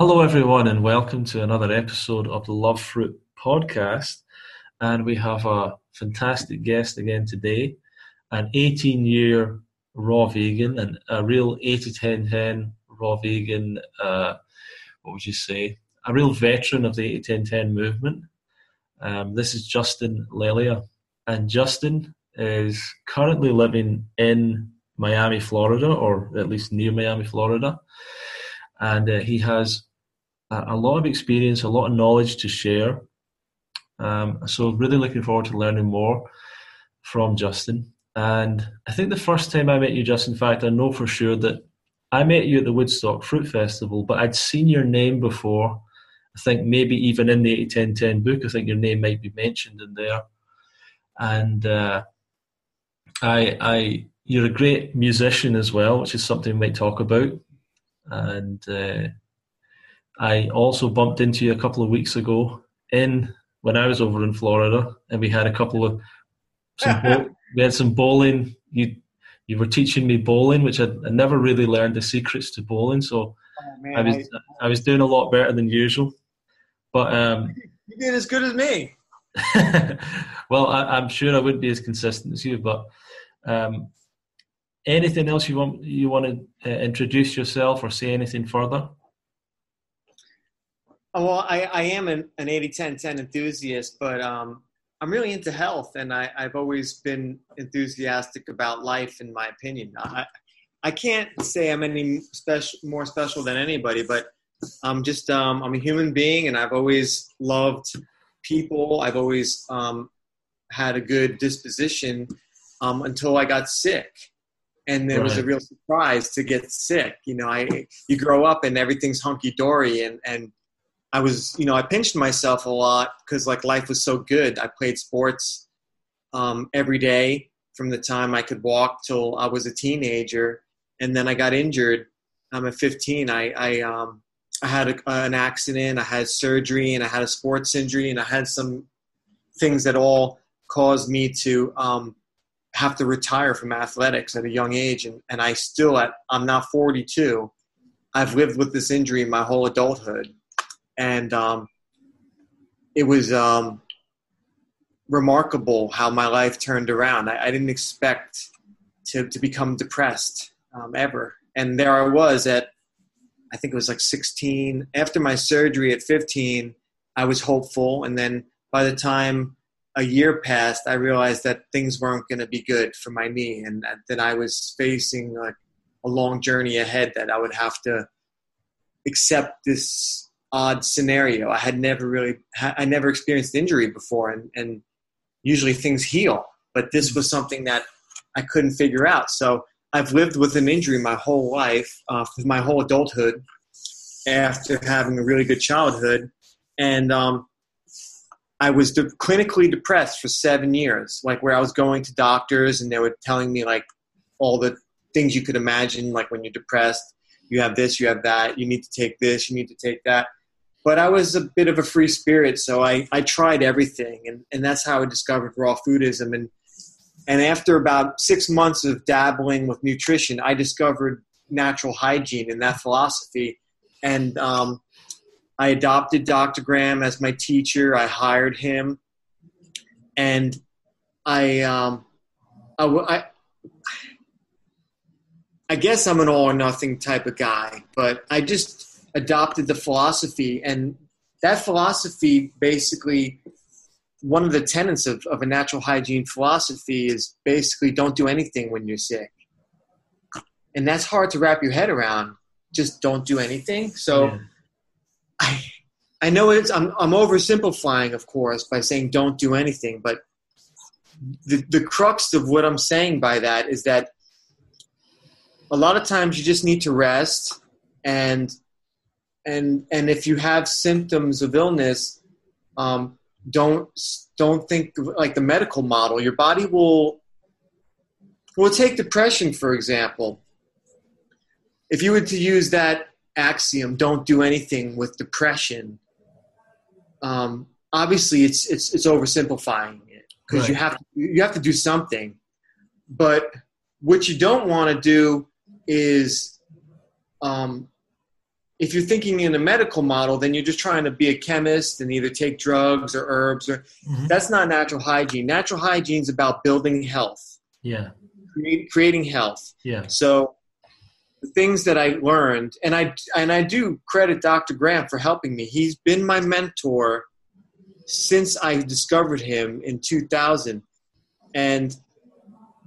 Hello, everyone, and welcome to another episode of the Love Fruit podcast. And we have a fantastic guest again today an 18 year raw vegan and a real 80 10 10 raw vegan, uh, what would you say? A real veteran of the 80 10 10 movement. Um, this is Justin Lelia. And Justin is currently living in Miami, Florida, or at least near Miami, Florida. And uh, he has a lot of experience, a lot of knowledge to share. Um, so really looking forward to learning more from Justin. And I think the first time I met you, Justin, in fact, I know for sure that I met you at the Woodstock Fruit Festival, but I'd seen your name before. I think maybe even in the 801010 book, I think your name might be mentioned in there. And uh, I, I, you're a great musician as well, which is something we might talk about. And uh, I also bumped into you a couple of weeks ago in when I was over in Florida, and we had a couple of some we had some bowling. You you were teaching me bowling, which I, I never really learned the secrets to bowling, so oh, man, I was I, I, was doing a lot better than usual. But um, you did as good as me. well, I, am sure I wouldn't be as consistent as you, but um, anything else you want you want to uh, introduce yourself or say anything further? Oh, well, I, I am an, an 80 10 10 enthusiast, but um, I'm really into health, and I, have always been enthusiastic about life, in my opinion. I, I can't say I'm any special, more special than anybody, but I'm just um, I'm a human being, and I've always loved people. I've always um, had a good disposition um, until I got sick, and it was a real surprise to get sick. You know, I you grow up and everything's hunky dory, and and I was, you know, I pinched myself a lot because like life was so good. I played sports um, every day from the time I could walk till I was a teenager, and then I got injured. I'm at 15. I I, um, I had a, an accident. I had surgery, and I had a sports injury, and I had some things that all caused me to um, have to retire from athletics at a young age. And, and I still at I'm now 42. I've lived with this injury my whole adulthood and um, it was um, remarkable how my life turned around. I, I didn't expect to, to become depressed um, ever, and there I was at I think it was like 16. After my surgery at 15, I was hopeful, and then by the time a year passed, I realized that things weren't going to be good for my knee, and that I was facing like a long journey ahead. That I would have to accept this odd scenario. I had never really, I never experienced injury before, and, and usually things heal. But this was something that I couldn't figure out. So I've lived with an injury my whole life, uh, my whole adulthood, after having a really good childhood, and um, I was de- clinically depressed for seven years. Like where I was going to doctors and they were telling me like all the things you could imagine, like when you're depressed, you have this, you have that, you need to take this, you need to take that but I was a bit of a free spirit, so I, I tried everything, and, and that's how I discovered raw foodism. And and after about six months of dabbling with nutrition, I discovered natural hygiene and that philosophy, and um, I adopted Dr. Graham as my teacher. I hired him, and I um, I, I I guess I'm an all or nothing type of guy, but I just adopted the philosophy, and that philosophy basically one of the tenets of, of a natural hygiene philosophy is basically don't do anything when you're sick. And that's hard to wrap your head around. Just don't do anything. So yeah. I I know it's I'm I'm oversimplifying, of course, by saying don't do anything, but the, the crux of what I'm saying by that is that a lot of times you just need to rest and and and if you have symptoms of illness, um, don't don't think like the medical model. Your body will will take depression for example. If you were to use that axiom, don't do anything with depression. Um, obviously, it's it's it's oversimplifying it because right. you have to, you have to do something. But what you don't want to do is um, if you're thinking in a medical model, then you're just trying to be a chemist and either take drugs or herbs or mm-hmm. that's not natural hygiene. Natural hygiene is about building health. Yeah. Create, creating health. Yeah. So the things that I learned, and I and I do credit Dr. Graham for helping me. He's been my mentor since I discovered him in 2000, and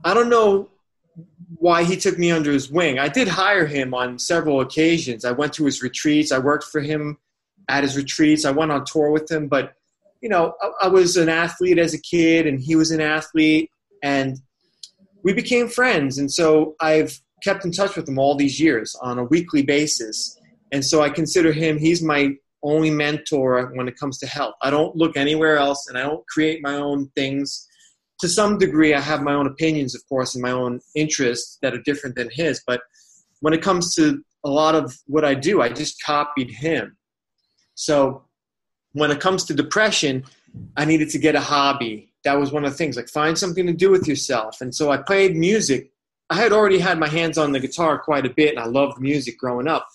I don't know why he took me under his wing. I did hire him on several occasions. I went to his retreats. I worked for him at his retreats. I went on tour with him, but you know, I, I was an athlete as a kid, and he was an athlete, and we became friends. And so I've kept in touch with him all these years on a weekly basis. And so I consider him, he's my only mentor when it comes to health. I don't look anywhere else and I don't create my own things. To some degree, I have my own opinions, of course, and my own interests that are different than his. But when it comes to a lot of what I do, I just copied him. So when it comes to depression, I needed to get a hobby. That was one of the things, like find something to do with yourself. And so I played music I had already had my hands on the guitar quite a bit, and I loved music growing up.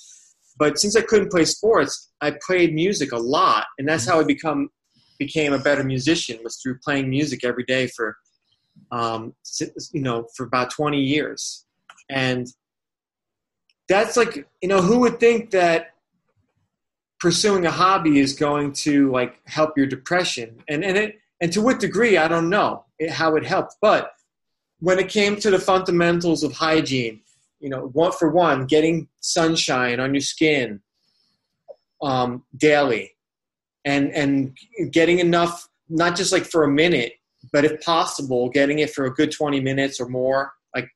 But since I couldn't play sports, I played music a lot, and that's how I become became a better musician was through playing music every day for, um, you know, for about 20 years, and that's like you know who would think that pursuing a hobby is going to like help your depression? And and it and to what degree I don't know how it helped, but when it came to the fundamentals of hygiene, you know, one for one, getting sunshine on your skin um, daily, and and getting enough, not just like for a minute, but if possible, getting it for a good twenty minutes or more. Like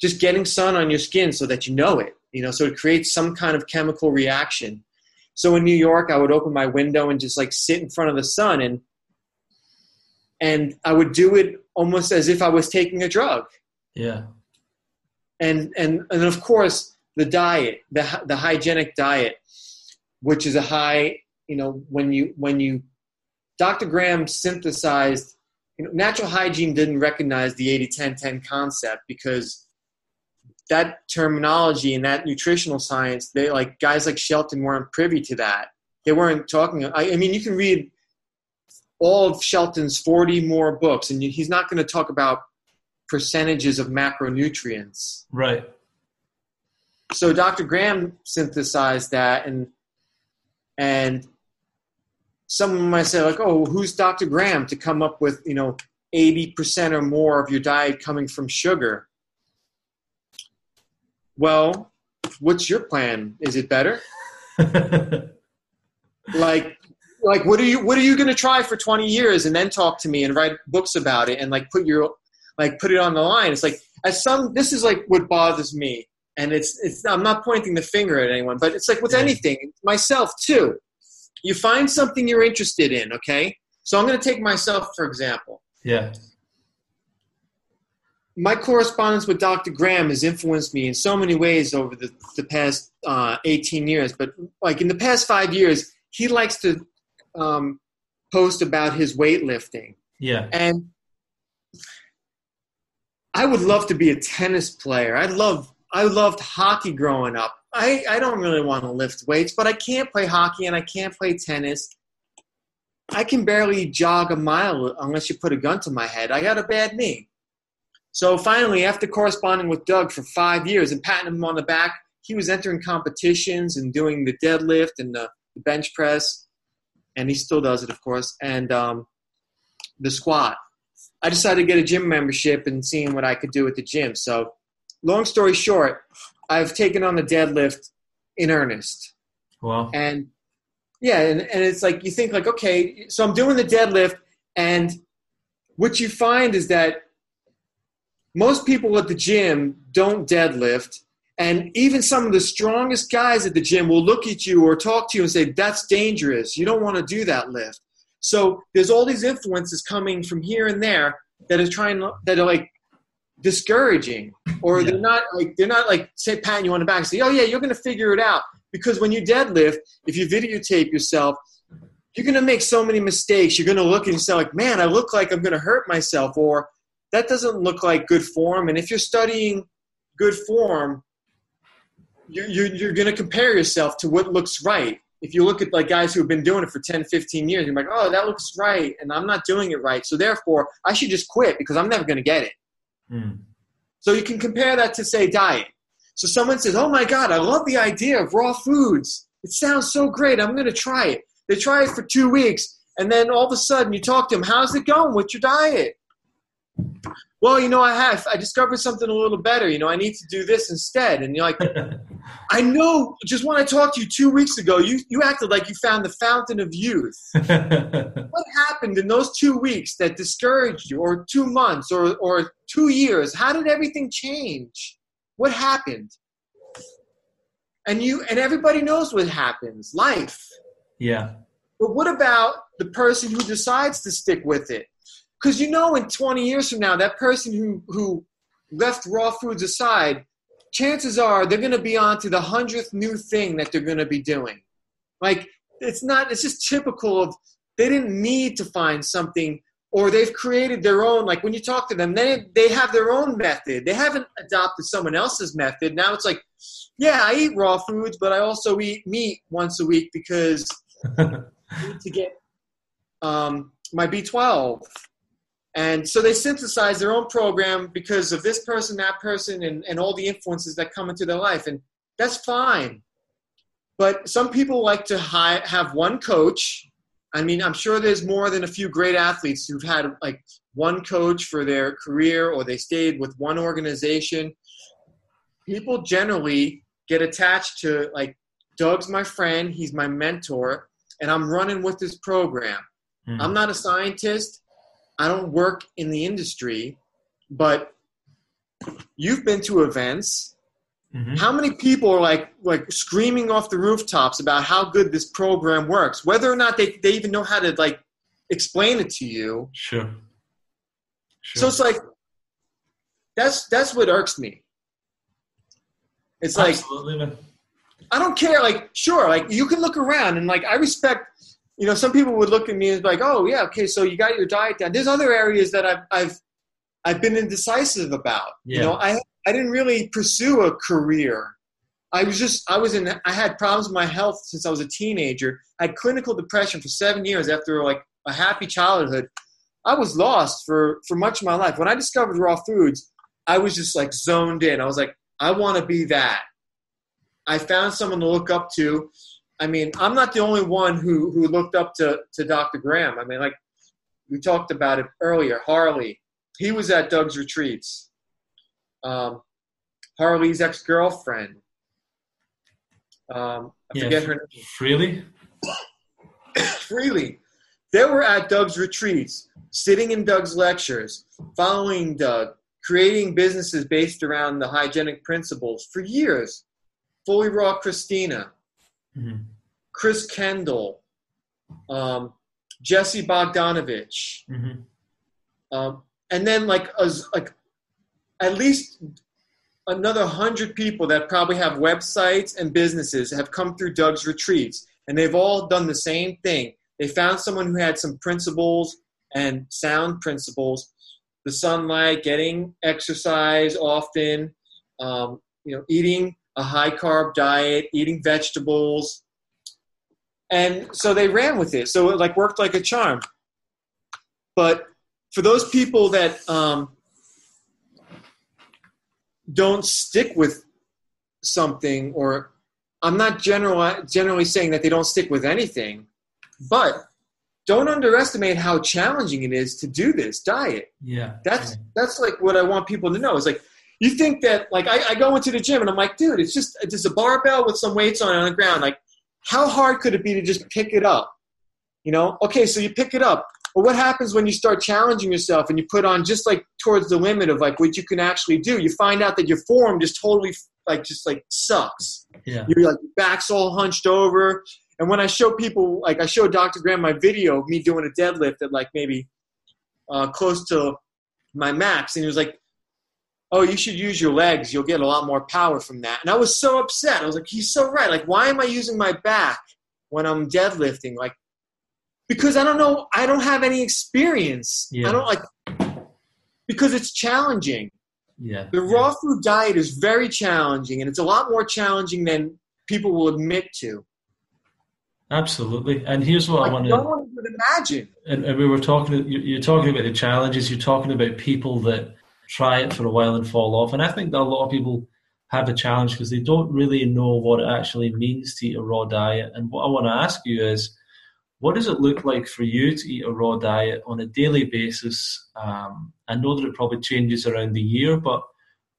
just getting sun on your skin so that you know it, you know, so it creates some kind of chemical reaction. So in New York, I would open my window and just like sit in front of the sun and and I would do it almost as if I was taking a drug. Yeah. And and and of course the diet, the the hygienic diet, which is a high, you know, when you when you Dr. Graham synthesized you know, natural hygiene didn't recognize the 80-10-10 concept because that terminology and that nutritional science, they like guys like Shelton weren't privy to that. They weren't talking. I, I mean, you can read all of Shelton's 40 more books, and he's not going to talk about percentages of macronutrients. Right. So Dr. Graham synthesized that, and and someone might say like, "Oh, who's Dr. Graham to come up with you know 80% or more of your diet coming from sugar?" Well, what's your plan? Is it better? like like what are you what are you going to try for 20 years and then talk to me and write books about it and like put your like put it on the line it's like as some this is like what bothers me and it's it's i'm not pointing the finger at anyone but it's like with anything myself too you find something you're interested in okay so i'm going to take myself for example yeah my correspondence with Dr. Graham has influenced me in so many ways over the, the past uh, 18 years. But like in the past five years, he likes to um, post about his weightlifting. Yeah. And I would love to be a tennis player. I love I loved hockey growing up. I, I don't really want to lift weights, but I can't play hockey and I can't play tennis. I can barely jog a mile unless you put a gun to my head. I got a bad knee. So finally, after corresponding with Doug for five years and patting him on the back, he was entering competitions and doing the deadlift and the, bench press and he still does it, of course, and um, the squat. I decided to get a gym membership and seeing what I could do at the gym. So, long story short, I've taken on the deadlift in earnest. Wow. And yeah, and, and it's like you think like, okay, so I'm doing the deadlift, and what you find is that most people at the gym don't deadlift and even some of the strongest guys at the gym will look at you or talk to you and say, That's dangerous. You don't want to do that lift. So there's all these influences coming from here and there that are trying that are like discouraging. Or yeah. they're not like they're not like say patting you on the back and say, Oh yeah, you're gonna figure it out. Because when you deadlift, if you videotape yourself, you're gonna make so many mistakes. You're gonna look and say, like, man, I look like I'm gonna hurt myself, or that doesn't look like good form. And if you're studying good form, you're, you're, you're going to compare yourself to what looks right. If you look at like guys who have been doing it for 10, 15 years, you're like, oh, that looks right, and I'm not doing it right. So therefore, I should just quit because I'm never going to get it. Mm. So you can compare that to say diet. So someone says, "Oh my God, I love the idea of raw foods. It sounds so great. I'm going to try it." They try it for two weeks, and then all of a sudden you talk to them, "How's it going with your diet?" Well, you know, I have. I discovered something a little better. You know, I need to do this instead. And you're like, I know. Just when I talked to you two weeks ago, you you acted like you found the fountain of youth. what happened in those two weeks that discouraged you, or two months, or or two years? How did everything change? What happened? And you and everybody knows what happens. Life. yeah. But what about the person who decides to stick with it? Because you know, in 20 years from now, that person who who left raw foods aside, chances are they're going to be on to the hundredth new thing that they're going to be doing. Like it's not. It's just typical of they didn't need to find something, or they've created their own. Like when you talk to them, they they have their own method. They haven't adopted someone else's method. Now it's like, yeah, I eat raw foods, but I also eat meat once a week because I need to get um, my B12. And so they synthesize their own program because of this person, that person, and, and all the influences that come into their life. And that's fine. But some people like to hi- have one coach. I mean, I'm sure there's more than a few great athletes who've had like one coach for their career or they stayed with one organization. People generally get attached to like Doug's my friend, he's my mentor, and I'm running with this program. Mm. I'm not a scientist. I don't work in the industry, but you've been to events. Mhm. How many people are like like screaming off the rooftops about how good this program works, whether or not they, they even know how to like explain it to you? Sure. Sure. So it's like that's that's what irks me. It's like Absolutely. I don't care. Like, sure, like you can look around and like I respect. You know, some people would look at me and be like, "Oh, yeah, okay, so you got your diet down." There's other areas that I've I've I've been indecisive about. You know, I I didn't really pursue a career. I was just I was in I had problems with my health since I was a teenager. I had clinical depression for seven years after like a happy childhood. I was lost for for much of my life. When I discovered raw foods, I was just like zoned in. I was like, I want to be that. I found someone to look up to. I mean, I'm not the only one who who looked up to to Dr. Graham. I mean, like we talked about it earlier. Harley, he was at Doug's retreats. Um, Harley's ex girlfriend. Um, I Yeah, forget her name. Freelee? Freelee. They were at Doug's retreats, sitting in Doug's lectures, following Doug, creating businesses based around the hygienic principles for years. Fully Raw Kristina, Mhm. Chris Kendall, um, Jesse Bogdanovich, Mhm. um, and then like as like at least another hundred people that probably have websites and businesses have come through Doug's retreats, and they've all done the same thing. They found someone who had some principles and sound principles: the sunlight, getting exercise often, um, you know, eating a high carb diet, eating vegetables, and so they ran with it. So it like worked like a charm. But for those people that um, don't stick with something, or I'm not general, generally saying that they don't stick with anything, but don't underestimate how challenging it is to do this diet. Yeah. That's that's like what I want people to know. Is like you think that like I, I go into the gym and I'm like, dude, it's just it's just a barbell with some weights on it on the ground. Like, how hard could it be to just pick it up? You know? Okay, so you pick it up. But what happens when you start challenging yourself and you put on just like towards the limit of like what you can actually do? You find out that your form just totally like just like sucks. yeah. You're like your back's all hunched over. And when I show people, like I show Dr. Graham my video of me doing a deadlift at like maybe uh, close to my max, and he was like, "Oh, you should use your legs. You'll get a lot more power from that." And I was so upset. I was like, "He's so right. Like, why am I using my back when I'm deadlifting? Like, because I don't know. I don't have any experience. Yeah. I don't like because it's challenging." Yeah. The raw food diet is very challenging, and it's a lot more challenging than people will admit to. Absolutely. And here's what I, I want to. No one would imagine. And, and we were talking. You're talking about the challenges. You're talking about people that try it for a while and fall off. And I think that a lot of people have a challenge because they don't really know what it actually means to eat a raw diet. And what I want to ask you is, what does it look like for you to eat a raw diet on a daily basis? Um, I know that it probably changes around the year, but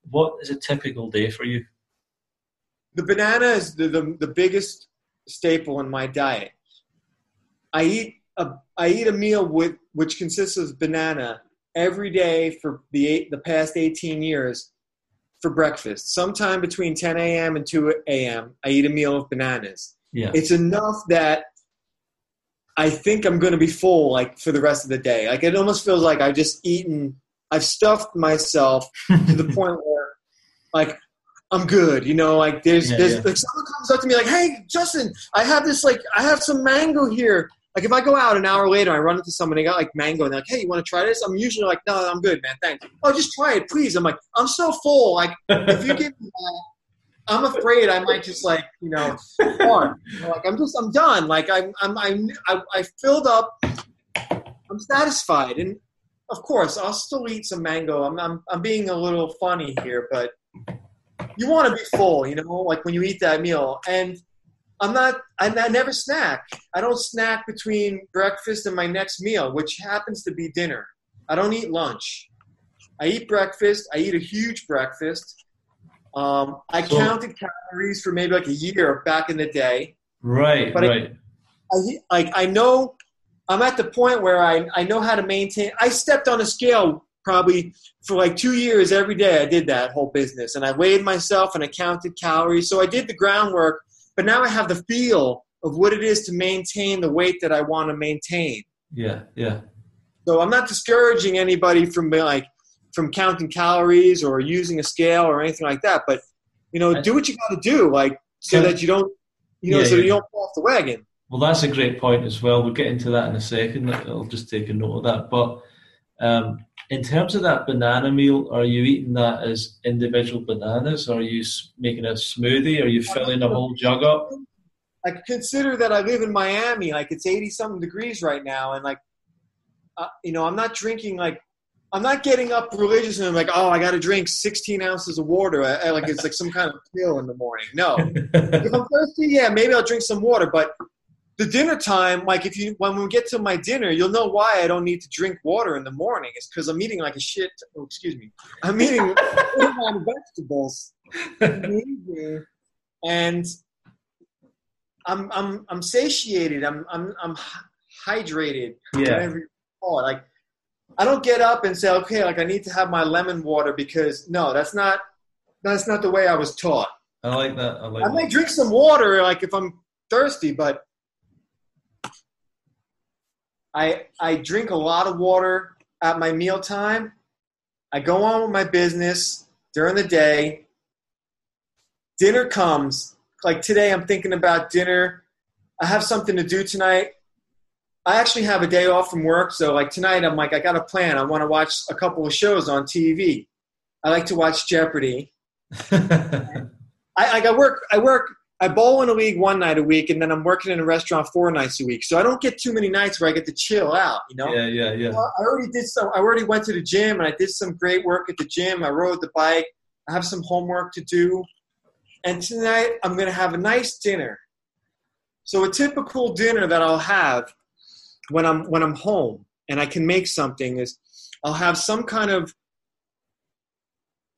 what is a typical day for you? The banana is the, the, the biggest staple in my diet. I eat a I eat a meal with which consists of banana every day for the eight, the past 18 years for breakfast. Sometime between 10 a.m. and 2 a.m. I eat a meal of bananas. Yeah. It's enough that I think I'm going to be full like for the rest of the day. Like it almost feels like I've just eaten I've stuffed myself to the point where like I'm good. You know, like there's yeah, there's yeah. like someone comes up to me like, "Hey, Justin, I have this like I have some mango here. Like if I go out an hour later, I run into someone they got like mango and they're like, "Hey, you want to try this?" I'm usually like, "No, I'm good, man. Thanks." Oh, just try it, please. I'm like, I'm so full. Like if you give me that, I'm afraid I might just like you know, like I'm just I'm done. Like I'm I'm, I'm I, I filled up. I'm satisfied, and of course I'll still eat some mango. I'm I'm I'm being a little funny here, but you want to be full, you know, like when you eat that meal. And I'm not, I, I never snack. I don't snack between breakfast and my next meal, which happens to be dinner. I don't eat lunch. I eat breakfast. I eat a huge breakfast. Um, I so, counted calories for maybe like a year back in the day. Right, but right. I, I, like I know I'm at the point where I, I know how to maintain. I stepped on a scale probably for like two years every day i did that whole business and i weighed myself and i counted calories so i did the groundwork but now i have the feel of what it is to maintain the weight that i want to maintain yeah yeah so i'm not discouraging anybody from like from counting calories or using a scale or anything like that but you know do what you got to do like so that you don't you know yeah, so yeah. you don't fall off the wagon well that's a great point as well we'll get into that in a second i'll just take a note of that but um, in terms of that banana meal, are you eating that as individual bananas? Or are you making a smoothie? Are you filling a whole jug up? I consider that I live in Miami. Like it's 80 something degrees right now. And like, uh, you know, I'm not drinking like, I'm not getting up religious and I'm like, oh, I got to drink 16 ounces of water. I, I, like it's like some kind of pill in the morning. No. if I'm thirsty, yeah, maybe I'll drink some water. But the dinner time, like if you when we get to my dinner, you'll know why I don't need to drink water in the morning. It's because I'm eating like a shit. Oh, excuse me. I'm eating vegetables, and I'm I'm I'm satiated. I'm I'm I'm hydrated. Yeah. Whatever you call it. Like I don't get up and say, okay, like I need to have my lemon water because no, that's not that's not the way I was taught. I like that. I like. I may drink some water, like if I'm thirsty, but I I drink a lot of water at my meal time. I go on with my business during the day. Dinner comes. Like today, I'm thinking about dinner. I have something to do tonight. I actually have a day off from work, so like tonight, I'm like, I got a plan. I want to watch a couple of shows on TV. I like to watch Jeopardy. I like I work. I work I bowl in a league one night a week, and then I'm working in a restaurant four nights a week. So I don't get too many nights where I get to chill out. You know? Yeah, yeah, yeah. I already did some. I already went to the gym, and I did some great work at the gym. I rode the bike. I have some homework to do, and tonight I'm going to have a nice dinner. So a typical dinner that I'll have when I'm when I'm home and I can make something is I'll have some kind of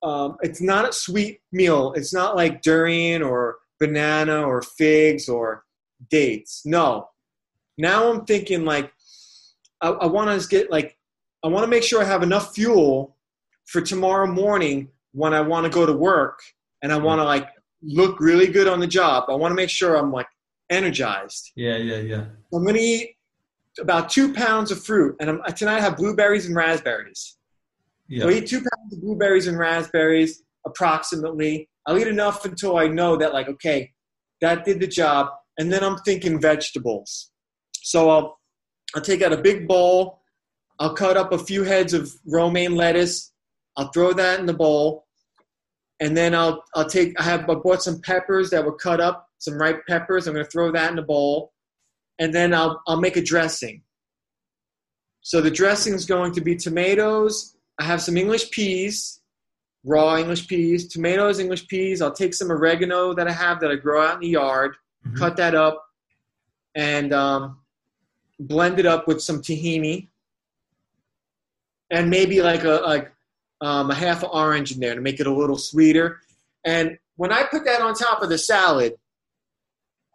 um, it's not a sweet meal. It's not like durian or banana or figs or dates. No. Now I'm thinking like I, I want to get like I want to make sure I have enough fuel for tomorrow morning when I want to go to work and I want to like look really good on the job. I want to make sure I'm like energized. Yeah, yeah, yeah. I'm gonna eat about two pounds of fruit, and I'm, tonight I have blueberries and raspberries. Yeah. So I eat two pounds of blueberries and raspberries approximately. I'll eat enough until I know that, like, okay, that did the job. And then I'm thinking vegetables. So I'll, I'll take out a big bowl. I'll cut up a few heads of romaine lettuce, I'll throw that in the bowl, and then I'll I'll take I have I bought some peppers that were cut up, some ripe peppers. I'm gonna throw that in the bowl, and then I'll I'll make a dressing. So the dressing is going to be tomatoes. I have some English peas, raw English peas, tomatoes, English peas. I'll take some oregano that I have that I grow out in the yard, Mhm. cut that up, and um, blend it up with some tahini, and maybe like a like um, a half an orange in there to make it a little sweeter. And when I put that on top of the salad,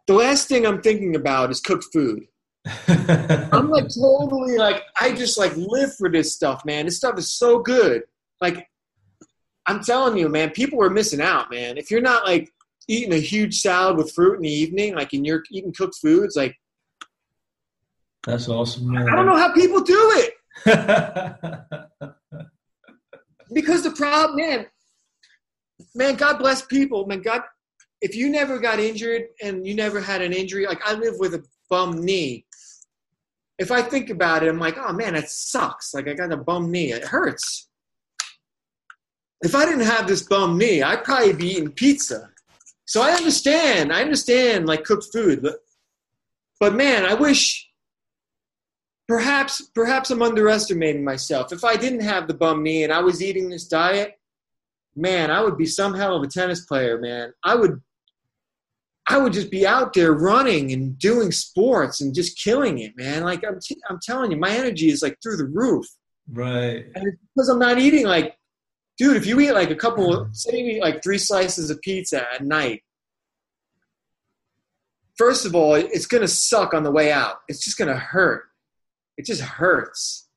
the last thing I'm thinking about is cooked food. I'm like totally like I just like live for this stuff, man. This stuff is so good. Like I'm telling you, man, people are missing out, man. If you're not like eating a huge salad with fruit in the evening, like and you're eating cooked foods, like That's awesome, man. I don't know how people do it. Because the problem, man, man, God bless people, man. God, if you never got injured and you never had an injury, like I live with a bum knee. If I think about it, I'm like, oh man, it sucks. Like I got a bum knee. It hurts. If I didn't have this bum knee, I'd probably be eating pizza. So I understand. I understand like cooked food, but but man, I wish perhaps perhaps I'm underestimating myself. If I didn't have the bum knee and I was eating this diet, man, I would be some hell of a tennis player, man. I would I would just be out there running and doing sports and just killing it, man. Like I'm t- I'm telling you, my energy is like through the roof. right. And it's because I'm not eating like dude, if you eat like a couple say you eat like three slices of pizza at night, first of all, it's gonna suck on the way out. It's just gonna hurt. It just hurts.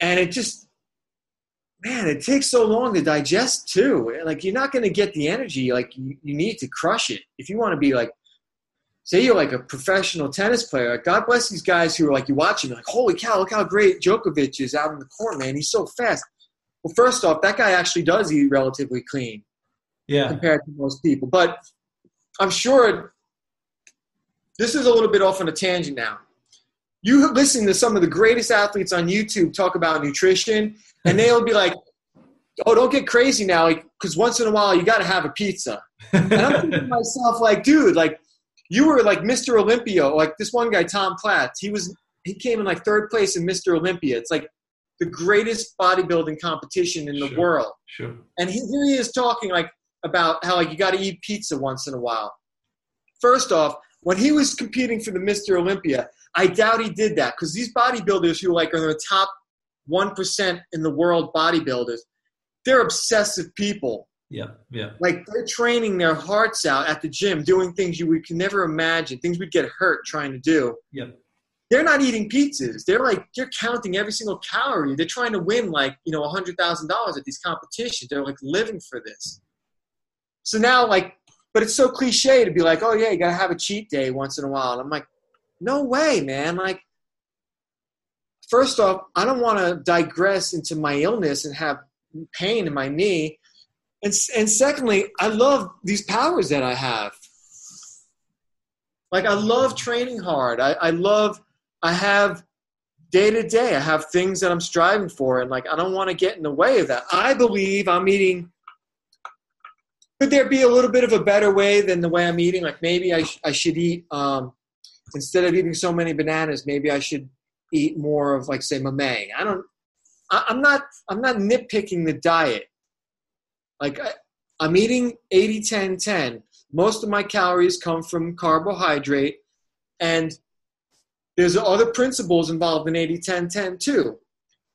And it just man, it takes so long to digest too. Like you're not gonna get the energy like you, you need to crush it. If you want to be like say you're like a professional tennis player, like God bless these guys who are like you watch him, like, holy cow, look how great Djokovic is out in the court, man. He's so fast. Well, first off, that guy actually does eat relatively clean Yeah. compared to most people. But I'm sure this is a little bit off on a tangent now. You listen to some of the greatest athletes on YouTube talk about nutrition, and they'll be like, "Oh, don't get crazy now, like because once in a while you got to have a pizza." And I'm thinking to myself, like, dude, like you were like Mr. Olympia, like this one guy, Tom Platz. He was he came in like third place in Mr. Olympia. It's like the greatest bodybuilding competition in the Sure. world Sure. and he, here he is talking like about how like you got to eat pizza once in a while. First off, when he was competing for the Mr. Olympia, I doubt he did that because these bodybuilders who like are the top one percent in the world bodybuilders, they're obsessive people. Yeah. Yeah. Like they're training their hearts out at the gym, doing things you would can never imagine, things we'd get hurt trying to do. Yeah. They're not eating pizzas. They're like they're counting every single calorie. They're trying to win like you know a hundred thousand dollars at these competitions. They're like living for this. So now like, but it's so cliche to be like, oh yeah, you gotta have a cheat day once in a while. And I'm like, no way, man. Like, first off, I don't want to digress into my illness and have pain in my knee. And, and secondly, I love these powers that I have. Like, I love training hard. I, I love, I have day to day, I have things that I'm striving for. And, like, I don't want to get in the way of that. I believe I'm eating. Could there be a little bit of a better way than the way I'm eating? Like, maybe I, sh- I should eat, um, instead of eating so many bananas, maybe I should eat more of, like, say, mamey. I don't, I, I'm not, I'm not nitpicking the diet. Like I, I'm eating 80 10 10. Most of my calories come from carbohydrate and there's other principles involved in 80 10 10 too.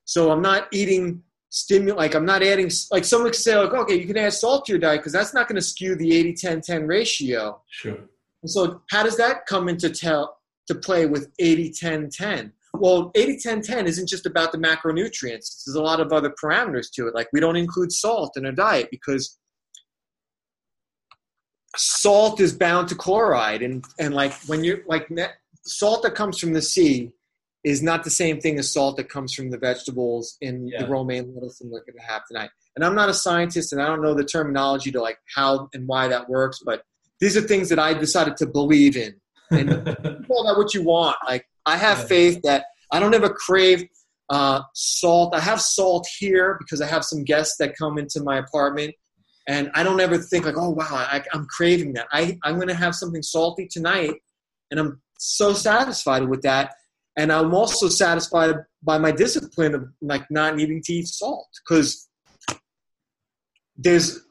So I'm not eating stimul like I'm not adding like someone could say like okay, you can add salt to your diet because that's not going to skew the 80 10 10 ratio. Sure. And so how does that come into tell to play with 80 10 10? Well, 80 10 10 isn't just about the macronutrients. There's a lot of other parameters to it. Like we don't include salt in our diet because salt is bound to chloride and and like when you're like salt that comes from the sea is not the same thing as salt that comes from the vegetables in Yeah. the romaine lettuce and look at the half tonight. And I'm not a scientist and I don't know the terminology to like how and why that works, but these are things that I decided to believe in. And call that what you want. Like I have faith that I don't ever crave Uh, salt. I have salt here because I have some guests that come into my apartment, and I don't ever think like, oh wow, I, I'm craving that. I I'm gonna have something salty tonight, and I'm so satisfied with that. And I'm also satisfied by my discipline of like not needing to eat salt because there's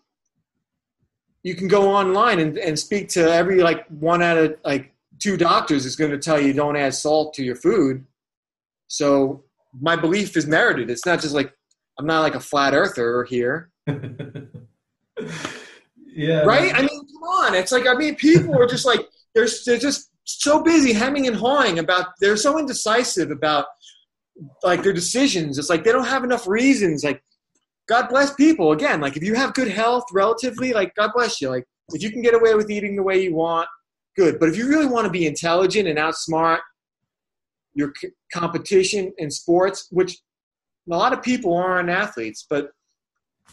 you can go online and, and speak to every like one out of like two doctors is going to tell you don't add salt to your food. So my belief is merited. It's not just like I'm not like a flat earther here. yeah. Right? I mean, come on. It's like I mean, people are just like they're they're just so busy hemming and hawing about. They're so indecisive about like their decisions. It's like they don't have enough reasons. Like God bless people. Again, like if you have good health relatively, like God bless you. Like if you can get away with eating the way you want, good. But if you really want to be intelligent and outsmart your c- competition in sports, which a lot of people aren't athletes, but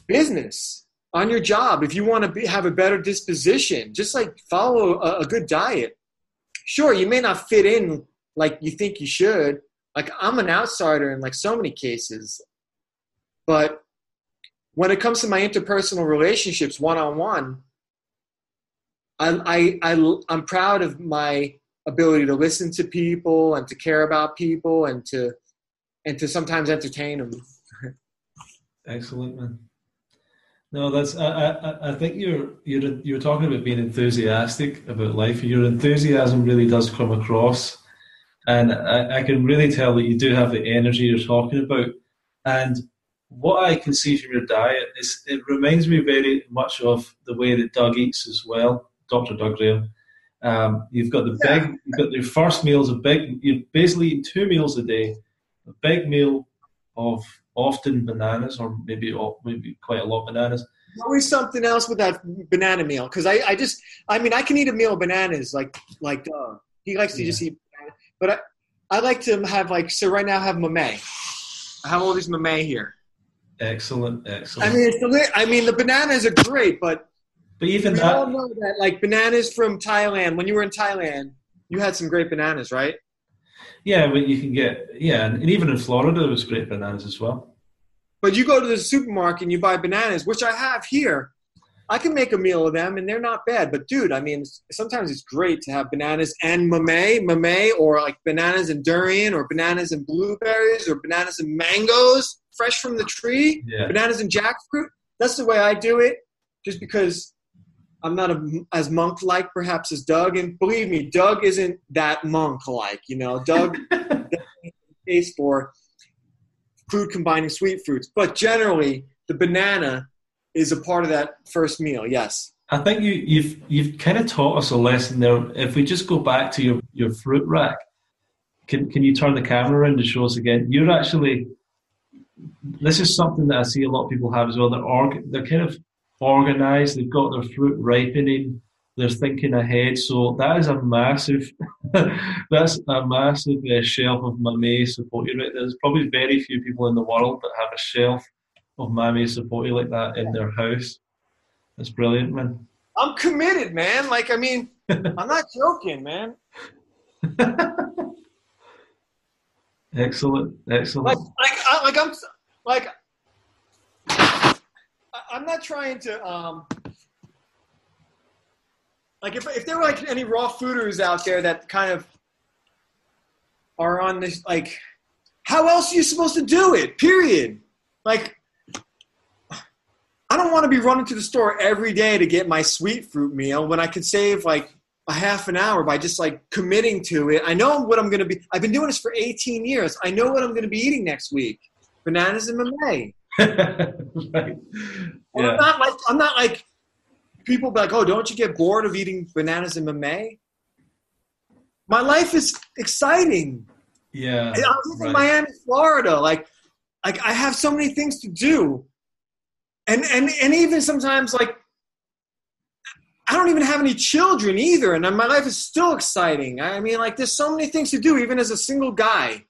business on your job, if you want to be, have a better disposition, just like follow a, a good diet. Sure, you may not fit in like you think you should. Like I'm an outsider in like so many cases, but when it comes to my interpersonal relationships one on one, I'm proud of my ability to listen to people and to care about people and to and to sometimes entertain them. Excellent, man. No, that's. I, I, I think you're you're you're talking about being enthusiastic about life. Your enthusiasm really does come across, and I, I can really tell that you do have the energy you're talking about. And what I can see from your diet is it reminds me very much of the way that Doug eats as well, Dr. Doug Graham. Um, you've got the big, you've got your first meal is a big, you basically eat two meals a day, a big meal of often bananas or maybe maybe quite a lot of bananas. Always something else with that banana meal because I, I just I mean I can eat a meal of bananas like like uh, he likes to yeah. just eat, banana, but I I like to have like so right now I have mamey. I have all these mamey here. Excellent, excellent. I mean, it's the, I mean, the bananas are great, but but even we that, all know that, like bananas from Thailand. When you were in Thailand, you had some great bananas, right? Yeah, but you can get yeah, and even in Florida, there was great bananas as well. But you go to the supermarket and you buy bananas, which I have here. I can make a meal of them, and they're not bad. But dude, I mean, sometimes it's great to have bananas and mamey, mamey, or like bananas and durian, or bananas and blueberries, or bananas and mangoes fresh from the tree, yeah. bananas and jackfruit. That's the way I do it, just because I'm not a, as monk like perhaps as Doug. And believe me, Doug isn't that monk like. You know, Doug taste for food combining sweet fruits, but generally the banana is a part of that first meal. Yes. I think you, you've you've kind of taught us a lesson there. If we just go back to your, your fruit rack, can can you turn the camera around and show us again? You're actually this is something that I see a lot of people have as well. They're org- they're kind of organized. They've got their fruit ripening. They're thinking ahead. So that is a massive, that's a massive uh, shelf of Mamey Sapote right There's probably very few people in the world that have a shelf of Mamey Sapote like that in their house. That's brilliant, man. I'm committed, man. Like, I mean, I'm not joking, man. excellent, excellent. Like, like, I, like I'm like I'm not trying to um like if if there were like any raw fooders out there that kind of are on this like how else are you supposed to do it? Period. Like I don't want to be running to the store every day to get my sweet fruit meal when I could save like a half an hour by just like committing to it. I know what I'm going to be. I've been doing this for 18 years. I know what I'm going to be eating next week bananas and mamey. right. Yeah. I'm not like I'm not like people be like, oh, don't you get bored of eating bananas and mamey? My life is exciting. Yeah. I'm in. Miami, Florida. Like, like I have so many things to do, and and and even sometimes like I don't even have any children either, and my life is still exciting. I mean, like there's so many things to do, even as a single guy.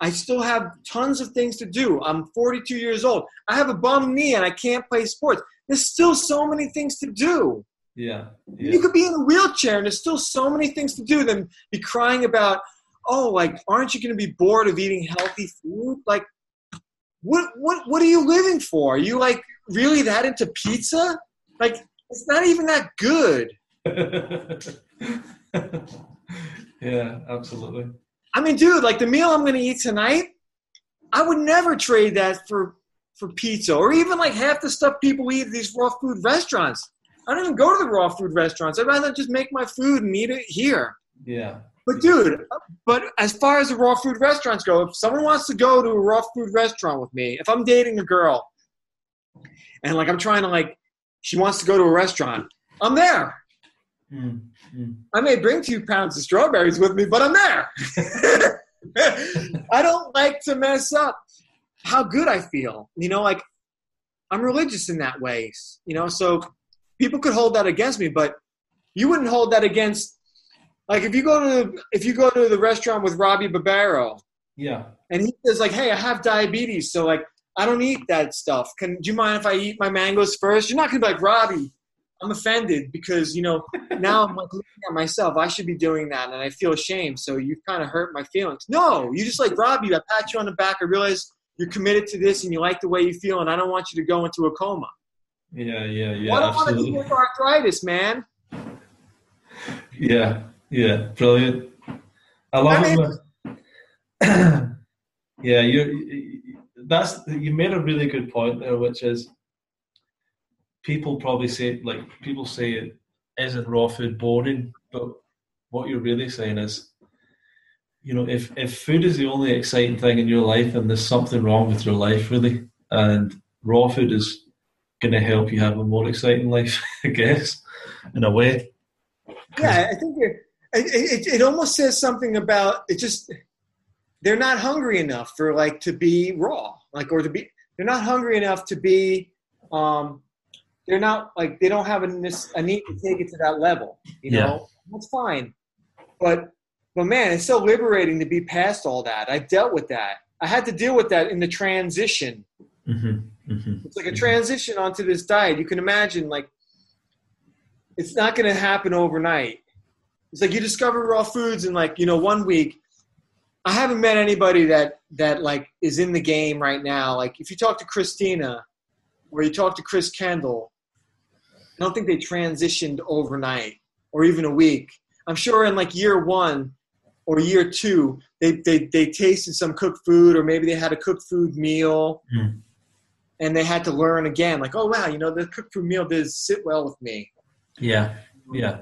I still have tons of things to do. I'm 42 years old. I have a bum knee and I can't play sports. There's still so many things to do. Yeah, yeah. You could be in a wheelchair and there's still so many things to do than be crying about, oh, like, aren't you going to be bored of eating healthy food? Like, what what what are you living for? Are you like really that into pizza? Like it's not even that good. yeah, absolutely. I mean, dude, like the meal I'm going to eat tonight, I would never trade that for for pizza or even like half the stuff people eat at these raw food restaurants. I don't even go to the raw food restaurants. I'd rather just make my food and eat it here. Yeah. But dude, but as far as the raw food restaurants go, if someone wants to go to a raw food restaurant with me, if I'm dating a girl and like I'm trying to like she wants to go to a restaurant, I'm there. Mm, mm. I may bring two pounds of strawberries with me, but I'm there. I don't like to mess up how good I feel. You know, like I'm religious in that way. You know, so people could hold that against me, but you wouldn't hold that against like if you go to if you go to the restaurant with Robby Barbaro, Yeah. and he says like, "Hey, I have diabetes, so like I don't eat that stuff. Can do you mind if I eat my mangoes first? You're not gonna be like Robby. I'm offended because you know now I'm like looking at myself. I should be doing that, and I feel ashamed. So you kind of hurt my feelings. No, you just like Robby. I pat you on the back. I realize you're committed to this, and you like the way you feel, and I don't want you to go into a coma. Yeah, yeah, yeah. I don't want to absolutely. with arthritis, man. Yeah, yeah, brilliant. I love I it. yeah, you. That's you made a really good point there, which is people probably say like people say it isn't raw food boring, but what you're really saying is, you know, if if food is the only exciting thing in your life, and there's something wrong with your life really, and raw food is going to help you have a more exciting life, I guess, in a way. Yeah, I think it, it, it, it almost says something about it. Just they're not hungry enough for like to be raw, like or to be. They're not hungry enough to be. Um, they're not like they don't have a, a need to take it to that level. You Yeah. know, that's fine. But but man, it's so liberating to be past all that. I dealt with that. I had to deal with that in the transition. Mm-hmm, mm-hmm. It's like a transition onto this diet. You can imagine, like, it's not going to happen overnight. It's like you discover raw foods in like you know one week. I haven't met anybody that that like is in the game right now. Like if you talk to Kristina or you talk to Chris Kendall, I don't think they transitioned overnight or even a week. I'm sure in like year one or year two, they they they tasted some cooked food or maybe they had a cooked food meal Mm. and they had to learn again like oh wow you know the cooked food meal did sit well with me Yeah, yeah,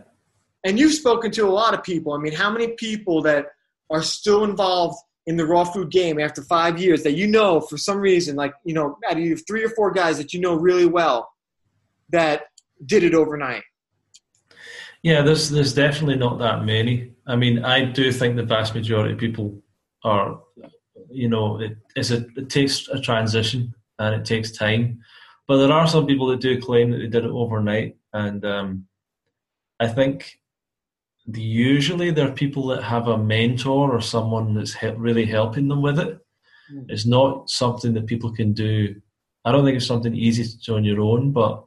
and you've spoken to a lot of people i mean how many people that are still involved in the raw food game after five years that you know for some reason like you know you three or four guys that you know really well that did it overnight yeah. There's there's definitely not that many. I mean, I do think the vast majority of people are, you know, it a it takes a transition and it takes time, but there are some people that do claim that they did it overnight, and um, I think usually there are people that have a mentor or someone that's he- really helping them with it. Mm. It's not something that people can do. I don't think it's something easy to do on your own, but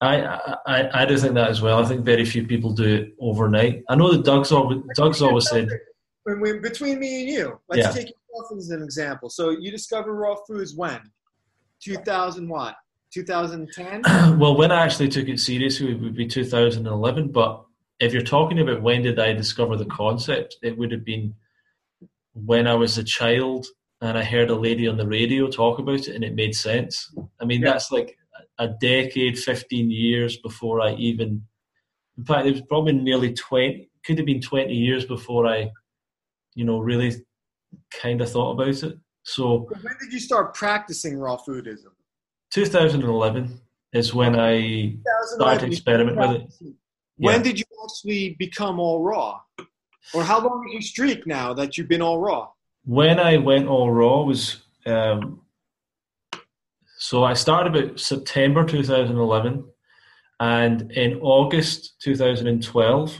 I, I I do think that as well. I think very few people do it overnight. I know that Doug's always Doug's always said, when, when, between me and you let's Yeah. take yourself as an example so you discovered raw foods when 2000 what 2010 well, when I actually took it seriously, it would be 2011. But if you're talking about when did I discover the concept, it would have been when I was a child and I heard a lady on the radio talk about it, and it made sense. I mean, Yeah. that's like a decade, 15 years before I even. In fact, it was probably nearly 20. Could have been 20 years before I, you know, really kind of thought about it. So when did you start practicing raw foodism 2011 is when I started experimenting with it. When did you actually become all raw? Or how long is your streak now that you've been all raw? When I went all raw was um, so I started about September 2011, and in August 2012,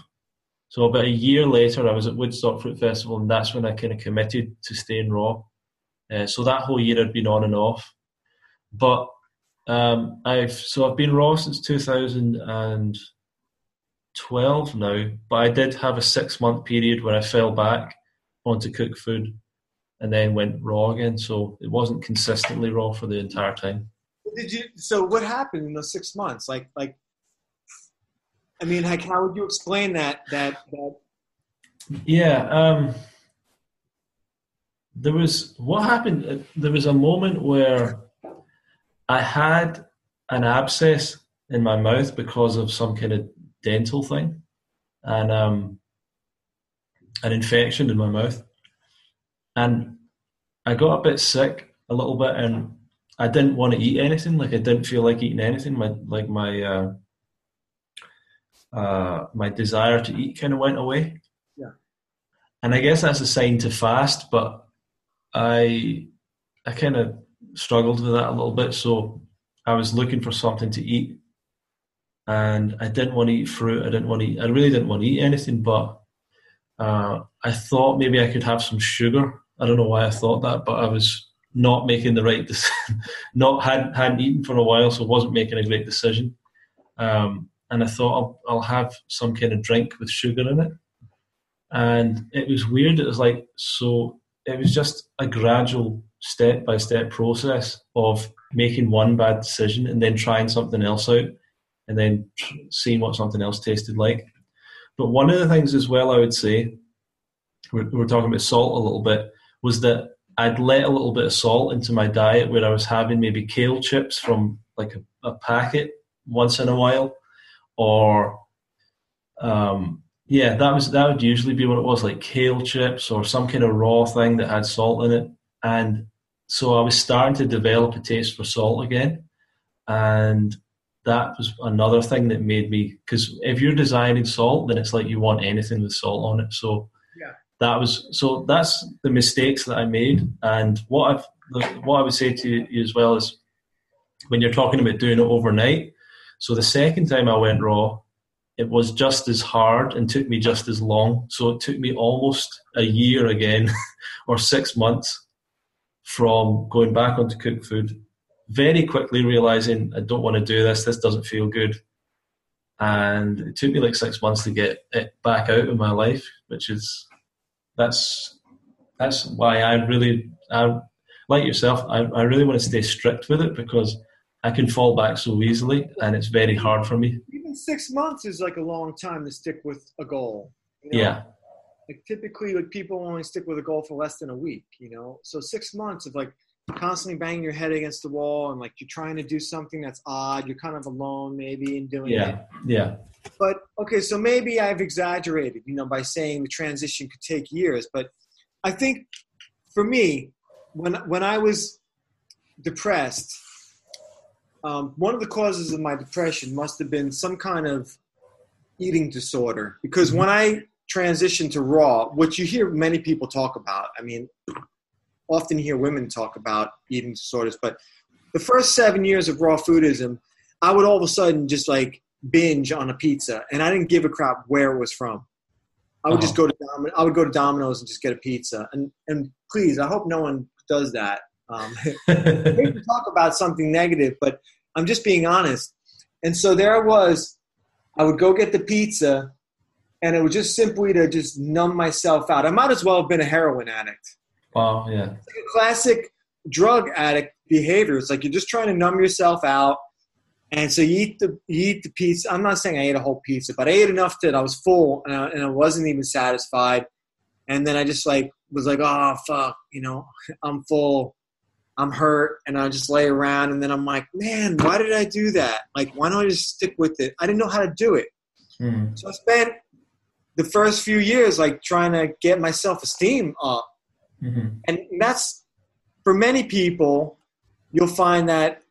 so about a year later, I was at Woodstock Fruit Festival, and that's when I kind of committed to staying raw. Uh, so that whole year I'd been on and off, but um, I've so I've been raw since 2012 now. But I did have a six month period where I fell back onto cooked food and then went raw again. So it wasn't consistently raw for the entire time. Did you? So what happened in those six months? Like, like, I mean, like, how would you explain that? That that. Yeah. Um, there was what happened. uh, There was a moment where I had an abscess in my mouth because of some kind of dental thing, and um, an infection in my mouth, and I got a bit sick a little bit, and I didn't want to eat anything. Like I didn't feel like eating anything. My like my uh, uh, my desire to eat kind of went away. Yeah. And I guess that's a sign to fast, but I I kind of struggled with that a little bit. So I was looking for something to eat, and I didn't want to eat fruit. I didn't want to eat. I really didn't want to eat anything, but uh, I thought maybe I could have some sugar. I don't know why I thought that, but I was not making the right decision. not hadn't hadn't eaten for a while, so wasn't making a great decision. Um, and I thought I'll, I'll have some kind of drink with sugar in it. And it was weird. It was like so. It was just a gradual step by step process of making one bad decision and then trying something else out, and then seeing what something else tasted like. But one of the things as well, I would say, we're, we're talking about salt a little bit, was that I'd let a little bit of salt into my diet where I was having maybe kale chips from like a, a packet once in a while, or um, yeah, that was that would usually be what it was, like kale chips or some kind of raw thing that had salt in it. And so I was starting to develop a taste for salt again, and that was another thing that made me because if you're designing salt, then it's like you want anything with salt on it. So Yeah. that was so that's the mistakes that I made, and what I've what I would say to you as well is when you're talking about doing it overnight. So the second time I went raw, it was just as hard and took me just as long. So it took me almost a year again, or six months, from going back onto cooked food. Very quickly realizing I don't want to do this. This doesn't feel good, and it took me like six months to get it back out of my life, which is that's that's why I really I like yourself. I, I really want to stay strict with it because I can fall back so easily, and it's very hard for me. Even six months is like a long time to stick with a goal. you know? Yeah, Like typically, like people only stick with a goal for less than a week. You know, so six months of like constantly banging your head against the wall and like you're trying to do something that's odd. You're kind of alone maybe in doing it. yeah, yeah, But okay, so maybe I've exaggerated, you know, by saying the transition could take years. But I think for me, when when I was depressed, um, one of the causes of my depression must have been some kind of eating disorder. Because when I transitioned to raw, which you hear many people talk about, I mean, often hear women talk about eating disorders, but the first seven years of raw foodism, I would all of a sudden just like binge on a pizza, and I didn't give a crap where it was from. I would just Uh-huh. go to Domin- I would go to Domino's and just get a pizza. And and please, I hope no one does that. Um, I hate to talk about something negative, but I'm just being honest. And so there I was. I would go get the pizza, and it was just simply to just numb myself out. I might as well have been a heroin addict wow, yeah, like a classic drug addict behavior. It's like you're just trying to numb yourself out, and so you eat the you eat the pizza. I'm not saying I ate a whole pizza, but I ate enough that I was full and I, and I wasn't even satisfied. And then I just like was like, oh fuck, you know, I'm full, I'm hurt, and I just lay around. And then I'm like, man, why did I do that? Like, why don't I just stick with it? I didn't know how to do it. Mhm. So I spent the first few years like trying to get my self esteem up Mhm. and that's for many people you'll find that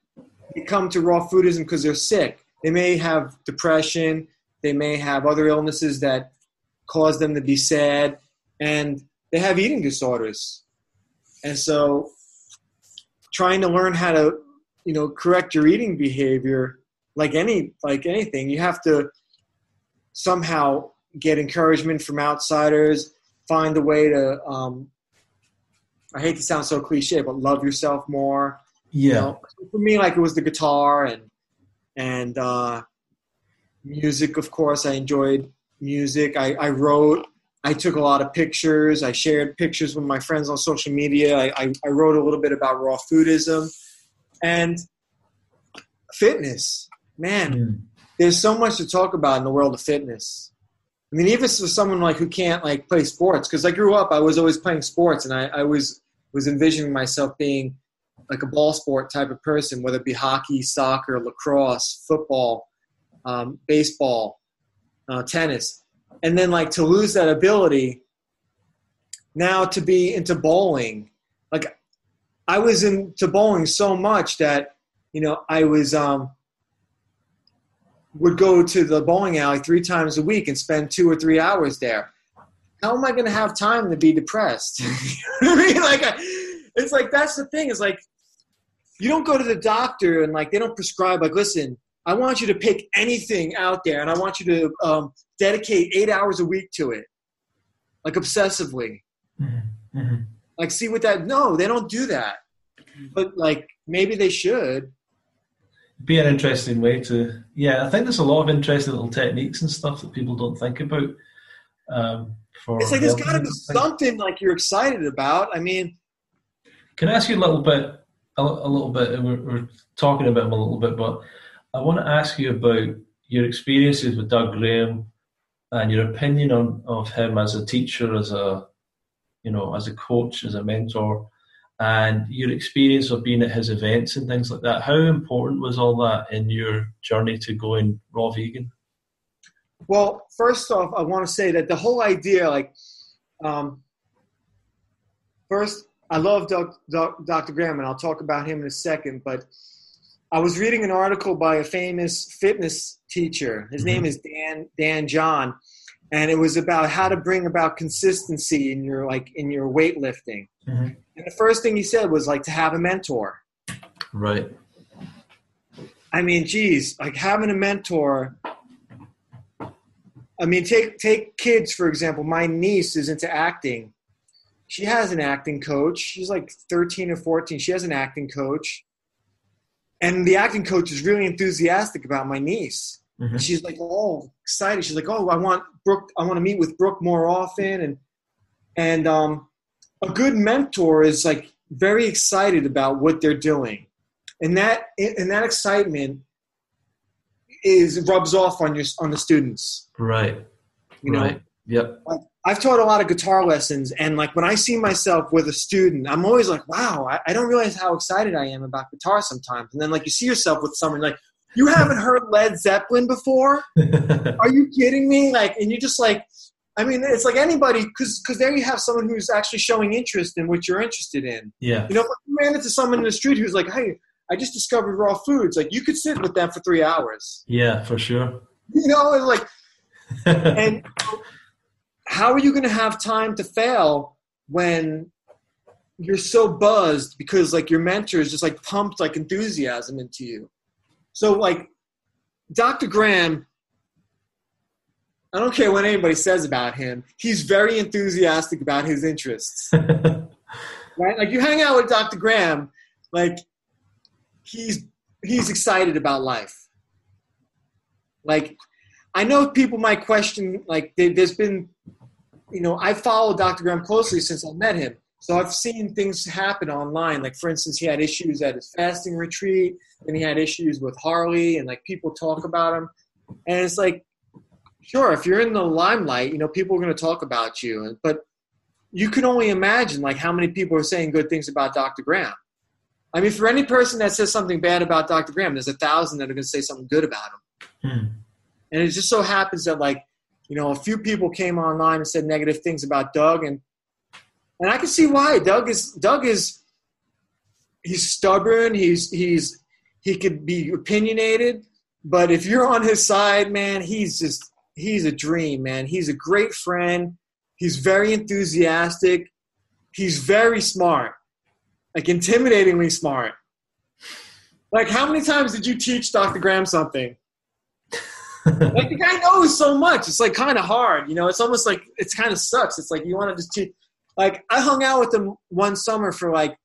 they come to raw foodism because they're sick. They may have depression. They may have other illnesses that cause them to be sad. And they have eating disorders. And so trying to learn how to you know correct your eating behavior like any like anything you have to somehow get encouragement from outsiders find a way to um, I hate to sound so cliche, but love yourself more. You yeah, know? For me, like it was the guitar and and uh, music. Of course, I enjoyed music. I, I wrote. I took a lot of pictures. I shared pictures with my friends on social media. I, I, I wrote a little bit about raw foodism and fitness. Man, mm. there's so much to talk about in the world of fitness. I mean, even for someone like who can't like play sports, because I grew up, I was always playing sports, and I, I was was envisioning myself being like a ball sport type of person, whether it be hockey, soccer, lacrosse, football, um, baseball, uh, tennis, and then like to lose that ability. Now to be into bowling, like I was into bowling so much that you know I was um, would go to the bowling alley three times a week and spend two or three hours there. How am I going to have time to be depressed? I mean, like, it's like that's the thing. Is like you don't go to the doctor and like they don't prescribe like listen i want you to pick anything out there and i want you to um, dedicate eight hours a week to it like obsessively mm-hmm. Mm-hmm. like see what that no they don't do that but like maybe they should be an interesting way to yeah i think there's a lot of interesting little techniques and stuff that people don't think about um, for it's like there's got to be something like you're excited about i mean can i ask you a little bit a, a little bit, we're, we're, talking about him a little bit, but I want to ask you about your experiences with Doug Graham and your opinion on of him as a teacher, as a you know, as a coach, as a mentor, and your experience of being at his events and things like that. How important was all that in your journey to going raw vegan? Well, first off, I want to say that the whole idea, like, um, first, I love Dr. Graham, and I'll talk about him in a second. But I was reading an article by a famous fitness teacher. His mm-hmm. name is Dan Dan John, and it was about how to bring about consistency in your like in your weightlifting. Mm-hmm. And the first thing he said was like to have a mentor. Right. I mean, geez, like having a mentor. I mean, take take kids for example. My niece is into acting she has an acting coach. She's like 13 or 14. She has an acting coach. And the acting coach is really enthusiastic about my niece. Mm-hmm. she's like, oh, excited. She's like, oh, I want Brooke, I want to meet with Brooke more often. And and um, a good mentor is like very excited about what they're doing. And that and that excitement is rubs off on your on the students. Right. You know? Right. Yep. Like, I've taught a lot of guitar lessons, and like when I see myself with a student, I'm always like, wow, I, I, don't realize how excited I am about guitar sometimes. And then like you see yourself with someone like, you haven't heard Led Zeppelin before? Are you kidding me? Like, and you just like, I mean, it's like anybody, because because there you have someone who's actually showing interest in what you're interested in. Yeah. You know, if you ran into someone in the street who's like, hey, I just discovered raw foods. Like, you could sit with them for three hours. Yeah, for sure. You know, and like, and how are you going to have time to fail when you're so buzzed because like your mentor is just like pumped like enthusiasm into you so like dr graham i don't care what anybody says about him he's very enthusiastic about his interests right like you hang out with dr graham like he's he's excited about life like i know people might question like there's been you know, I followed Dr. Graham closely since I met him. So I've seen things happen online. Like for instance, he had issues at his fasting retreat, and he had issues with Harley, and like people talk about him. And it's like, sure, if you're in the limelight, you know, people are going to talk about you. But you can only imagine like how many people are saying good things about Dr. Graham. I mean, for any person that says something bad about Dr. Graham, there's a thousand that are going to say something good about him. Hmm. And it just so happens that like you know, a few people came online and said negative things about Doug, and and I can see why. Doug is Doug is he's stubborn. He's he's he could be opinionated, but if you're on his side, man, he's just he's a dream, man. He's a great friend. He's very enthusiastic. He's very smart, like intimidatingly smart. Like, how many times did you teach Dr. Graham something? like the guy knows so much. It's like kind of hard, you know. It's almost like it's kind of sucks. It's like you want to just teach. Like I hung out with them one summer for like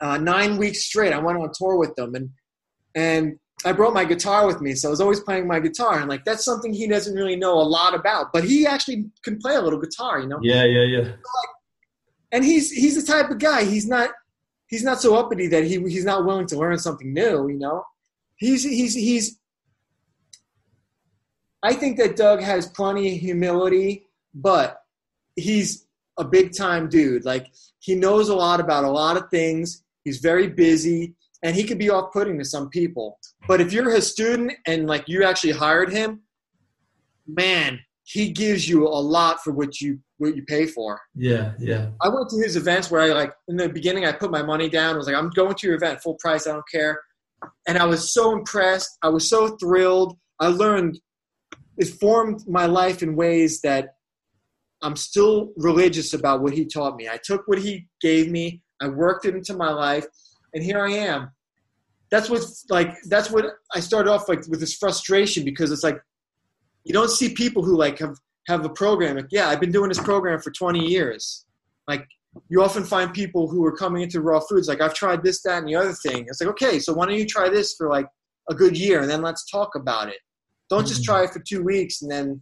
uh, nine weeks straight. I went on tour with them, and and I brought my guitar with me, so I was always playing my guitar, and like that's something he doesn't really know a lot about, but he actually can play a little guitar, you know. Yeah, yeah, yeah. And he's he's the type of guy. He's not he's not so uppity that he he's not willing to learn something new, you know. He's he's he's. I think that Doug has plenty of humility, but he's a big time dude. Like he knows a lot about a lot of things. He's very busy and he could be off putting to some people. But if you're his student and like you actually hired him, man, he gives you a lot for what you what you pay for. Yeah, yeah. I went to his events where I like in the beginning I put my money down. I was like, I'm going to your event, full price, I don't care. And I was so impressed. I was so thrilled. I learned it formed my life in ways that I'm still religious about what he taught me. I took what he gave me, I worked it into my life, and here I am. That's what like that's what I started off like with this frustration because it's like you don't see people who like have have a program like yeah I've been doing this program for 20 years like you often find people who are coming into raw foods like I've tried this that and the other thing it's like okay so why don't you try this for like a good year and then let's talk about it don't just mm-hmm. try it for two weeks and then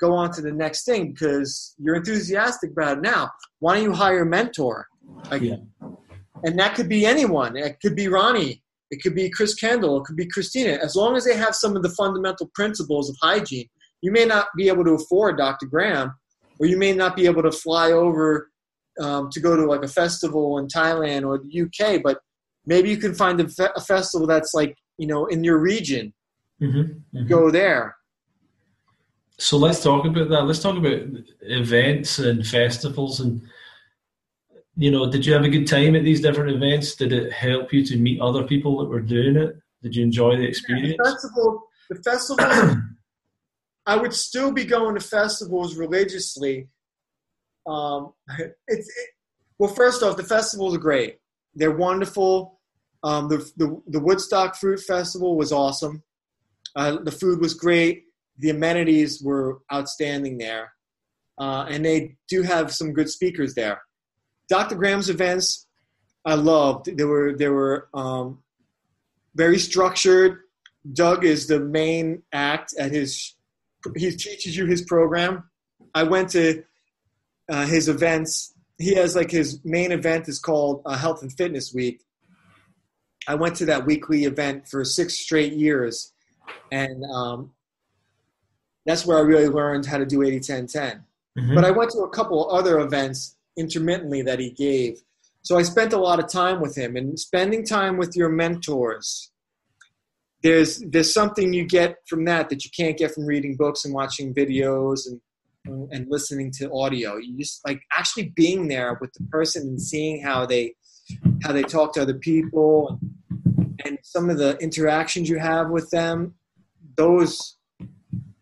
go on to the next thing because you're enthusiastic about it now why don't you hire a mentor like yeah and that could be anyone. It could be Ronnie. It could be Chris Kendall. It could be Kristina. As long as they have some of the fundamental principles of hygiene, you may not be able to afford Dr. Graham, or you may not be able to fly over um, to go to like a festival in Thailand or the UK, but maybe you can find a, fe- a festival that's like you know in your region. Mm-hmm, mm-hmm. Go there. So let's talk about that. Let's talk about events and festivals and you know, did you have a good time at these different events? Did it help you to meet other people that were doing it? Did you enjoy the experience? Yeah, the festival, the festival. I would still be going to festivals religiously. Um, it's it, well, first off, the festivals are great. They're wonderful. Um, the, the the Woodstock Fruit Festival was awesome. Uh, the food was great. The amenities were outstanding there, uh, and they do have some good speakers there. Dr. Graham's events, I loved. They were they were um, very structured. Doug is the main act at his. He teaches you his program. I went to uh, his events. He has like his main event is called uh, Health and Fitness Week. I went to that weekly event for six straight years, and um, that's where I really learned how to do 80 10 10. Mm-hmm. But I went to a couple other events intermittently that he gave. So I spent a lot of time with him and spending time with your mentors. There's there's something you get from that that you can't get from reading books and watching videos and and listening to audio. You just like actually being there with the person and seeing how they how they talk to other people and some of the interactions you have with them. Those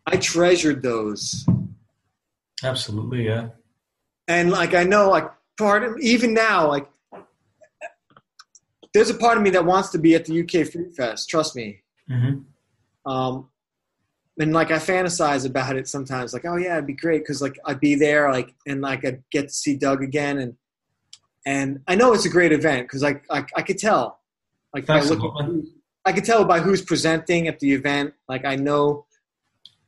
I treasured those. Absolutely, yeah and like I know, like part of even now, like there's a part of me that wants to be at the UK Fruit Fest. Trust me. Mm-hmm. Um, and like I fantasize about it sometimes. Like, oh yeah, it'd be great because like I'd be there, like, and like I'd get to see Doug again, and and I know it's a great event because like I, I could tell, like by looking, I could tell by who's presenting at the event. Like I know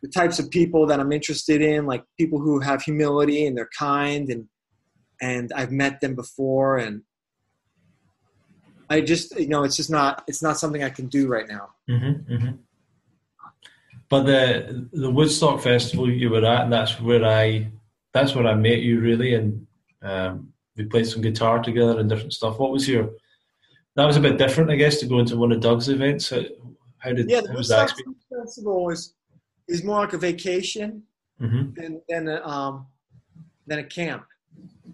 the types of people that I'm interested in, like people who have humility and they're kind and and I've met them before and I just you know it's just not it's not something I can do right now. Mm-hmm, mm-hmm. But the the Woodstock Festival you were at, and that's where I that's where I met you really, and um, we played some guitar together and different stuff. What was your that was a bit different, I guess, to go into one of Doug's events. How, how did yeah, the Woodstock Festival was is more like a vacation mm-hmm. than than a, um, than a camp.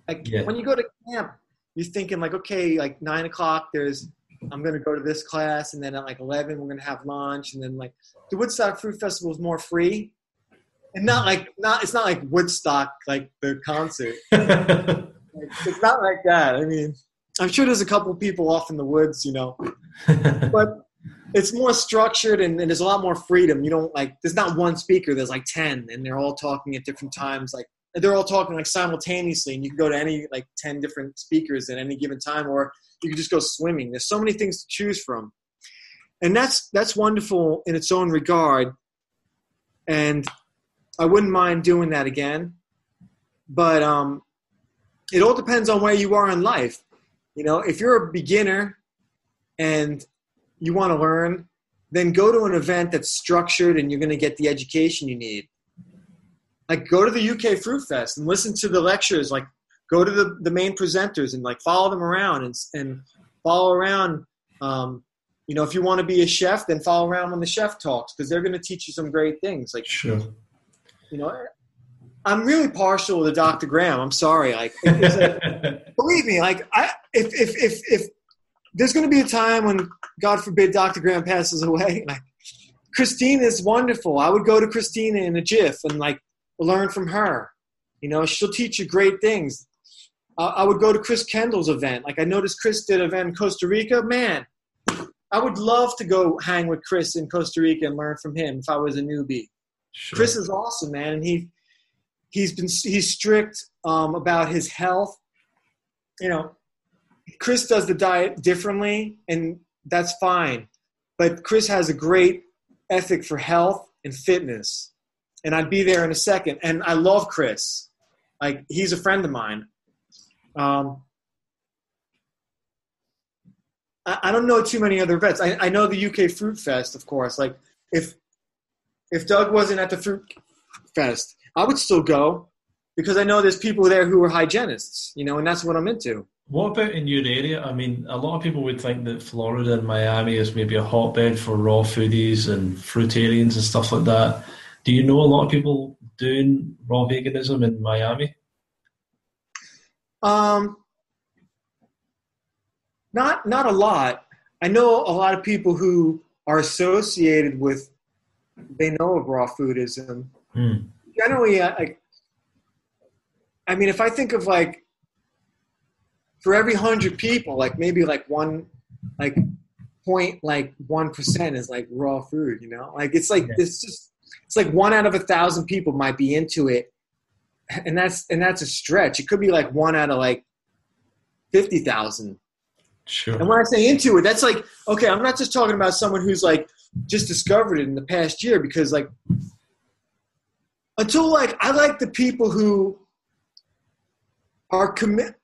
Like yeah. when you go to camp, you're thinking like, okay, like nine o'clock, there's I'm gonna go to this class, and then at like eleven, we're gonna have lunch, and then like the Woodstock Fruit Festival is more free, and not like not it's not like Woodstock like the concert. like, it's not like that. I mean, I'm sure there's a couple people off in the woods, you know, but it's more structured and, and, there's a lot more freedom. You don't like there's not one speaker. There's like ten, and they're all talking at different times. Like they're all talking like simultaneously, and you can go to any like ten different speakers at any given time, or you can just go swimming. There's so many things to choose from, and that's that's wonderful in its own regard. And I wouldn't mind doing that again, but um, it all depends on where you are in life. You know, if you're a beginner and you want to learn, then go to an event that's structured and you're going to get the education you need. Like go to the UK Fruit Fest and listen to the lectures. Like go to the, the main presenters and like follow them around and, and follow around. Um, you know, if you want to be a chef, then follow around when the chef talks because they're going to teach you some great things. Like, sure. You know, I'm really partial to Dr. Graham. I'm sorry. Like, a, believe me, like, I if if if if there's going to be a time when, God forbid, Dr. Graham passes away, like, Christine is wonderful. I would go to Kristina in a jiff and like learn from her. You know, she'll teach you great things. Uh, I would go to Chris Kendall's event. Like I noticed Chris did an event in Costa Rica. Man, I would love to go hang with Chris in Costa Rica and learn from him if I was a newbie. Sure. Chris is awesome, man, and he he's been he's strict um, about his health. You know, Chris does the diet differently, and that's fine. But Chris has a great ethic for health and fitness, and I'd be there in a second. And I love Chris; like he's a friend of mine. Um, I, I don't know too many other vets. I, I know the UK Fruit Fest, of course. Like if if Doug wasn't at the Fruit Fest, I would still go because I know there's people there who are hygienists, you know, and that's what I'm into. What about in your area? I mean, a lot of people would think that Florida and Miami is maybe a hotbed for raw foodies and fruitarians and stuff like that. Do you know a lot of people doing raw veganism in Miami? Um, not not a lot. I know a lot of people who are associated with. They know of raw foodism. Mm. Generally, I, I mean, if I think of like for every hundred people, like maybe like one, like point like one percent is like raw food. You know, like it's like it's just it's like one out of a thousand people might be into it, and that's and that's a stretch. It could be like one out of like fifty thousand. Sure. And when I say into it, that's like okay. I'm not just talking about someone who's like just discovered it in the past year because like until like I like the people who are commit.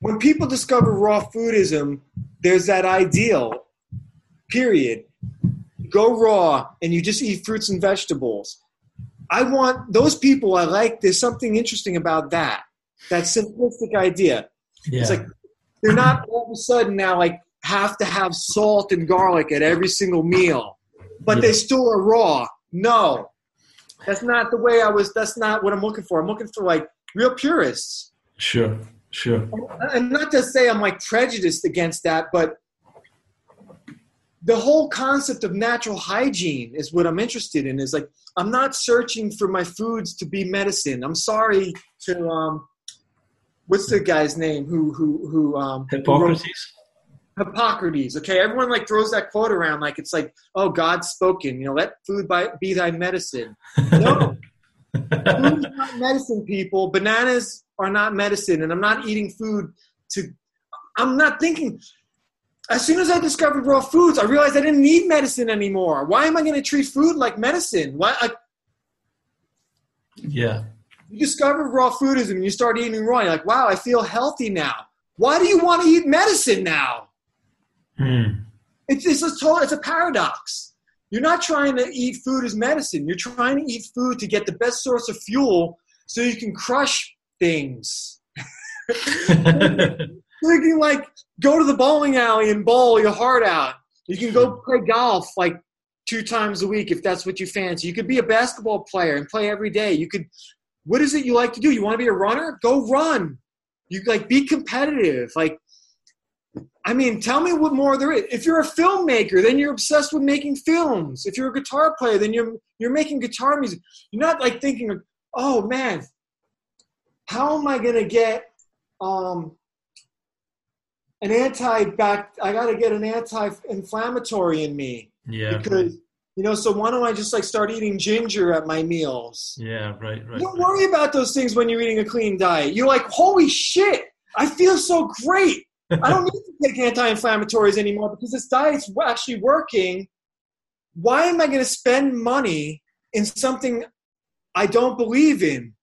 When people discover raw foodism, there's that ideal. Period. Go raw and you just eat fruits and vegetables. I want those people. I like. There's something interesting about that. That simplistic idea. Yeah. It's like they're not all of a sudden now like have to have salt and garlic at every single meal, but yeah. they still are raw. No, that's not the way I was. That's not what I'm looking for. I'm looking for like real purists. Sure, sure. And not to say I'm like prejudiced against that, but the whole concept of natural hygiene is what I'm interested in. Is like I'm not searching for my foods to be medicine. I'm sorry to um, what's the guy's name who who who um Hippocrates. Who Hippocrates. Okay, everyone like throws that quote around like it's like, oh, God spoken. You know, let food by, be thy medicine. No, food is not medicine, people. Bananas are not medicine, and I'm not eating food to. I'm not thinking. As soon as I discovered raw foods, I realized I didn't need medicine anymore. Why am I going to treat food like medicine? Why? I, yeah you discover raw foodism and you start eating raw. You're like, wow, I feel healthy now. Why do you want to eat medicine now? Hmm. It's, it's, a total, it's a paradox. You're not trying to eat food as medicine. You're trying to eat food to get the best source of fuel so you can crush things. you can like go to the bowling alley and bowl your heart out. You can go play golf like two times a week if that's what you fancy. You could be a basketball player and play every day. You could what is it you like to do? You want to be a runner? Go run. You like be competitive. Like, I mean, tell me what more there is. If you're a filmmaker, then you're obsessed with making films. If you're a guitar player, then you're you're making guitar music. You're not like thinking, oh man, how am I gonna get um, an anti-back? I got to get an anti-inflammatory in me. Yeah. Because you know, so why don't I just like start eating ginger at my meals? Yeah, right, right. Don't worry about those things when you're eating a clean diet. You're like, holy shit, I feel so great. I don't need to take anti-inflammatories anymore because this diet's actually working. Why am I going to spend money in something I don't believe in?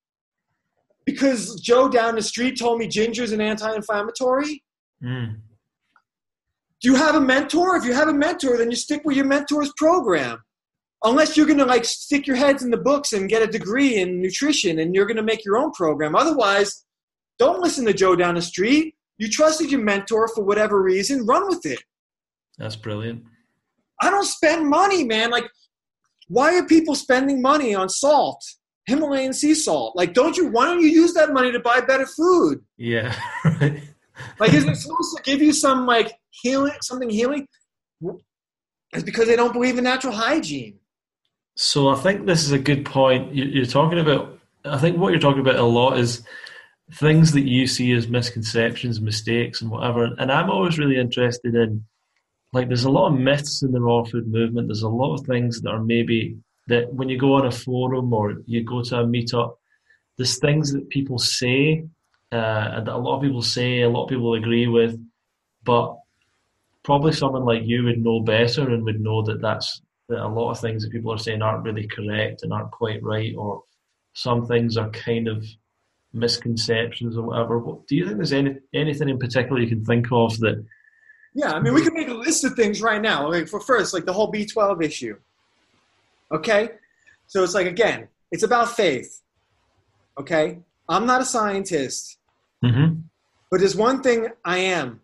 Because Joe down the street told me ginger's an anti-inflammatory. Mm. Do you have a mentor? If you have a mentor, then you stick with your mentor's program. Unless you're going to like stick your heads in the books and get a degree in nutrition and you're going to make your own program. Otherwise, don't listen to Joe down the street. You trusted your mentor for whatever reason, run with it. That's brilliant. I don't spend money, man. Like, why are people spending money on salt? Himalayan sea salt. Like, don't you? Why don't you use that money to buy better food? Yeah. like, is it supposed to give you some like healing, something healing? It's because they don't believe in natural hygiene. So I think this is a good point. You're talking about. I think what you're talking about a lot is things that you see as misconceptions, mistakes, and whatever. And I'm always really interested in, like, there's a lot of myths in the raw food movement. There's a lot of things that are maybe that when you go on a forum or you go to a meetup, there's things that people say, uh, that a lot of people say, a lot of people agree with, but probably someone like you would know better and would know that that's that a lot of things that people are saying aren't really correct and aren't quite right, or some things are kind of misconceptions or whatever. do you think there's any anything in particular you can think of that? Yeah, I mean, we can make a list of things right now. Like for first, like the whole B12 issue. Okay, so it's like again, it's about faith. Okay, I'm not a scientist, mm-hmm. but there's one thing I am: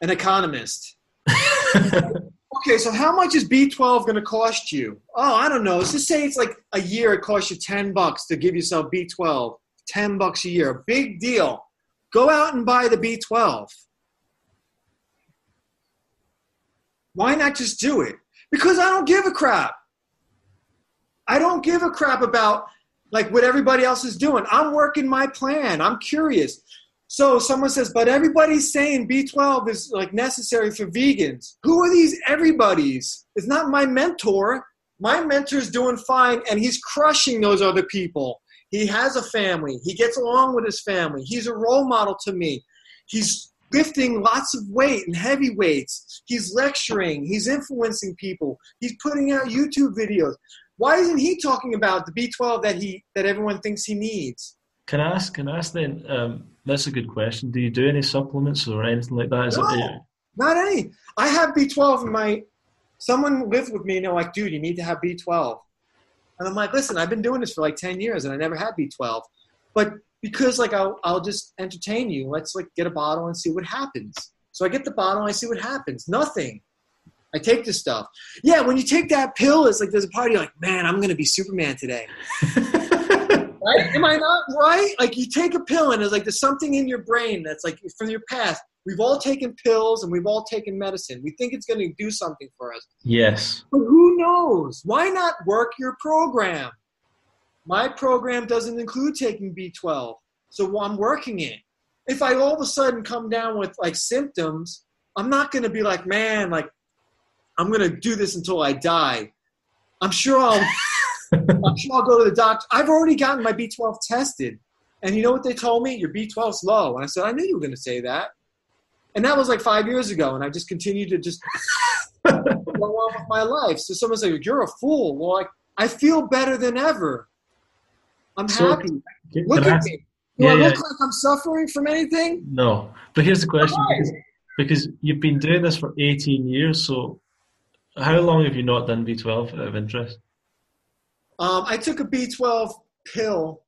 an economist. okay, so how much is B12 going to cost you? Oh, I don't know. Let's just say it's like a year. It costs you ten bucks to give yourself B12. 10 bucks a year. Big deal. Go out and buy the B12. Why not just do it? Because I don't give a crap. I don't give a crap about like what everybody else is doing. I'm working my plan. I'm curious. So someone says, but everybody's saying B12 is like necessary for vegans. Who are these everybody's? It's not my mentor. My mentor's doing fine and he's crushing those other people. He has a family. He gets along with his family. He's a role model to me. He's lifting lots of weight and heavy weights. He's lecturing. He's influencing people. He's putting out YouTube videos. Why isn't he talking about the B12 that he that everyone thinks he needs? Can I ask? Can I ask then? Um, that's a good question. Do you do any supplements or anything like that? Is no, it, not any. I have B12 in my. Someone lived with me and they're like, "Dude, you need to have B12." And I'm like, listen, I've been doing this for like 10 years and I never had B12. But because like I'll, I'll just entertain you, let's like get a bottle and see what happens. So I get the bottle and I see what happens. Nothing. I take this stuff. Yeah, when you take that pill, it's like there's a party like, man, I'm gonna be Superman today. right? Am I not right? Like you take a pill and it's like there's something in your brain that's like from your past. We've all taken pills and we've all taken medicine. We think it's going to do something for us. Yes. But who knows? Why not work your program? My program doesn't include taking B12, so I'm working it. If I all of a sudden come down with like symptoms, I'm not going to be like, man, like I'm going to do this until I die. I'm sure I'll. I'm sure I'll go to the doctor. I've already gotten my B12 tested. And you know what they told me? Your B12's low. And I said, I knew you were going to say that. And that was like five years ago. And I just continued to just go on with my life. So someone's like, You're a fool. Well, like, I feel better than ever. I'm so, happy. Can, look can at I, me. Do yeah, I look yeah. like I'm suffering from anything? No. But here's the question because, because you've been doing this for 18 years. So how long have you not done B12 out of interest? Um, I took a B12 pill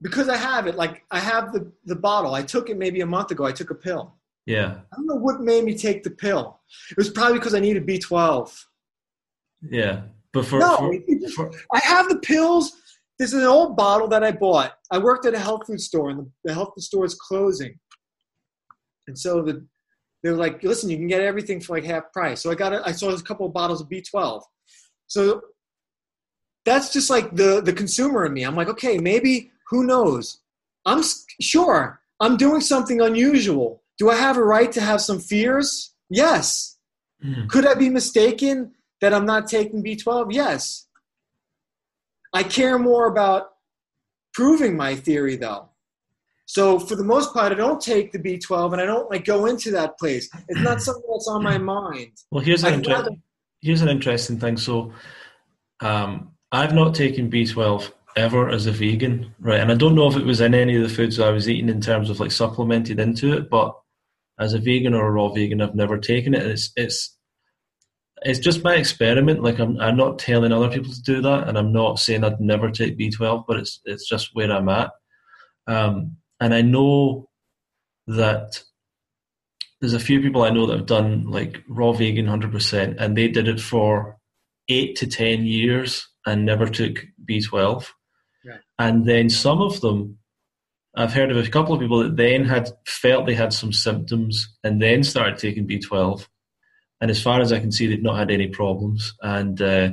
because I have it. Like I have the, the bottle. I took it maybe a month ago. I took a pill. Yeah. I don't know what made me take the pill. It was probably because I needed B12. Yeah. But for, no, for, for, I have the pills. This is an old bottle that I bought. I worked at a health food store, and the, the health food store is closing. And so the, they were like, "Listen, you can get everything for like half price." So I got, a, I saw a couple of bottles of B12. So that's just like the the consumer in me. I'm like, okay, maybe who knows? I'm sure I'm doing something unusual. Do I have a right to have some fears? Yes. Mm. Could I be mistaken that I'm not taking B12? Yes. I care more about proving my theory though. So for the most part, I don't take the B12, and I don't like go into that place. It's not something that's on my mind. Well, here's an inter- rather- here's an interesting thing. So, um, I've not taken B12 ever as a vegan, right? And I don't know if it was in any of the foods I was eating in terms of like supplemented into it, but as a vegan or a raw vegan, I've never taken it. It's it's it's just my experiment. Like I'm I'm not telling other people to do that, and I'm not saying I'd never take B12, but it's it's just where I'm at. Um, and I know that there's a few people I know that have done like raw vegan 100%, and they did it for eight to 10 years and never took B12. Right. And then some of them, I've heard of a couple of people that then had felt they had some symptoms and then started taking B12. And as far as I can see, they've not had any problems. And, uh,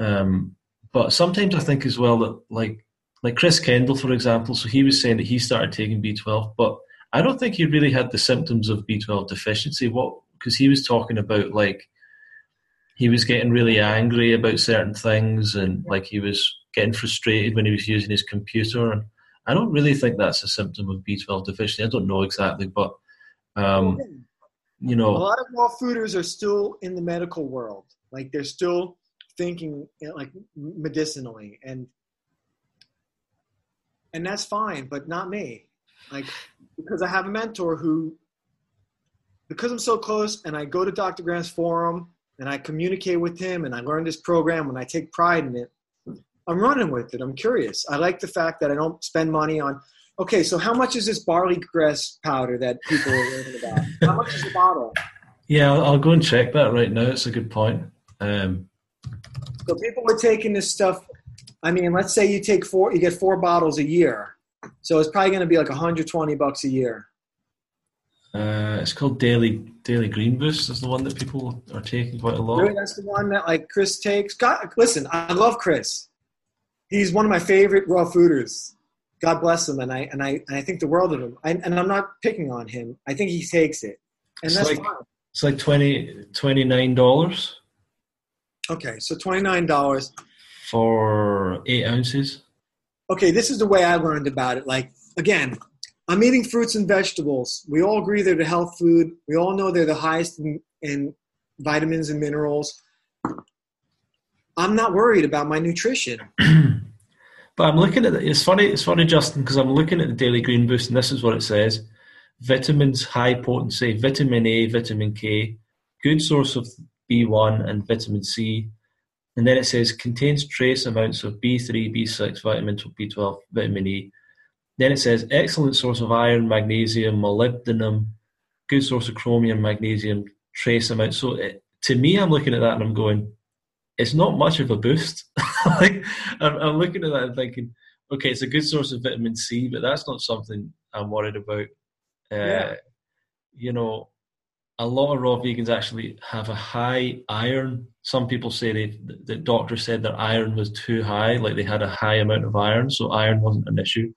um, but sometimes I think as well that like, like Chris Kendall, for example, so he was saying that he started taking B12, but I don't think he really had the symptoms of B12 deficiency. What because he was talking about like he was getting really angry about certain things and like he was getting frustrated when he was using his computer. And I don't really think that's a symptom of B12 deficiency. I don't know exactly, but um, you know, a lot of raw fooders are still in the medical world. Like they're still thinking like medicinally, and and that's fine, but not me. Like because I have a mentor who, because I'm so close, and I go to Dr. Graham's forum and I communicate with him, and I learn this program, and I take pride in it. I'm running with it. I'm curious. I like the fact that I don't spend money on. Okay, so how much is this barley grass powder that people are learning about? How much is the bottle? yeah, I'll, I'll go and check that right now. It's a good point. Um, So people are taking this stuff. I mean, let's say you take four, you get four bottles a year. So it's probably going to be like 120 bucks a year. uh, it's called Daily Daily Green Boost. Is the one that people are taking quite a lot. Really, that's the one that like Chris takes. God, listen, I love Chris. He's one of my favorite raw fooders. God bless him, and I and I and I think the world of him. I, and I'm not picking on him. I think he takes it, and It's that's like- fine. It's like 20 $29 Okay, so twenty nine dollars. for eight ounces. okay, this is the way I learned about it. Like, again, I'm eating fruits and vegetables. We all agree they're the health food. We all know they're the highest in, in vitamins and minerals. I'm not worried about my nutrition. But I'm looking at it. It's funny. It's funny, Justin, because I'm looking at the Daily Green Boost, and this is what it says: vitamins, high potency, vitamin A, vitamin K, good source of B1 and vitamin C, and then it says contains trace amounts of B3, B6, vitamin B12, vitamin E. Then it says excellent source of iron, magnesium, molybdenum, good source of chromium, magnesium, trace amounts. So it, to me, I'm looking at that and I'm going, it's not much of a boost. like I'm, I'm looking at that and thinking, okay, it's a good source of vitamin C, but that's not something I'm worried about. Uh, Yeah. You know, a lot of raw vegans actually have a high iron. Some people say they, the doctor said their iron was too high, like they had a high amount of iron, so iron wasn't an issue.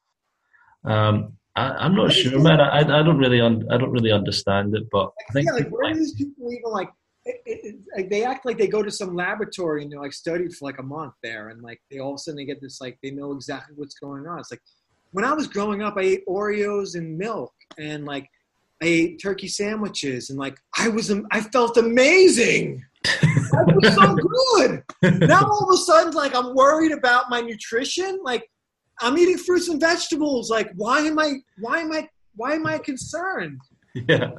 Um, I, I'm not sure, man. I, I don't really, un, I don't really understand it, but I think yeah, like, where do these people even like? It, it, it, like they act like they go to some laboratory and they're like studied for like a month there, and like they all of a sudden they get this like they know exactly what's going on. It's like when I was growing up, I ate Oreos and milk, and like I ate turkey sandwiches, and like I was, I felt amazing. I was so good. Now all of a sudden, like I'm worried about my nutrition. Like I'm eating fruits and vegetables. Like why am I? Why am I? Why am I concerned? yeah,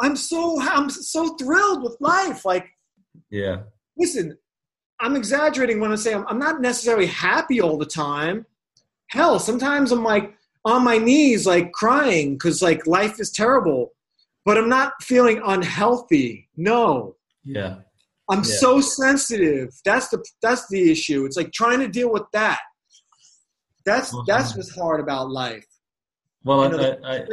I'm so I'm so thrilled with life. Like, yeah, listen, I'm exaggerating when I say I'm, I'm not necessarily happy all the time. Hell, sometimes I'm like on my knees, like crying because like life is terrible. But I'm not feeling unhealthy. No, yeah. I'm Yeah. so sensitive. That's the that's the issue. It's like trying to deal with that. That's Mhm. that's what's hard about life. Well, You know, I, I.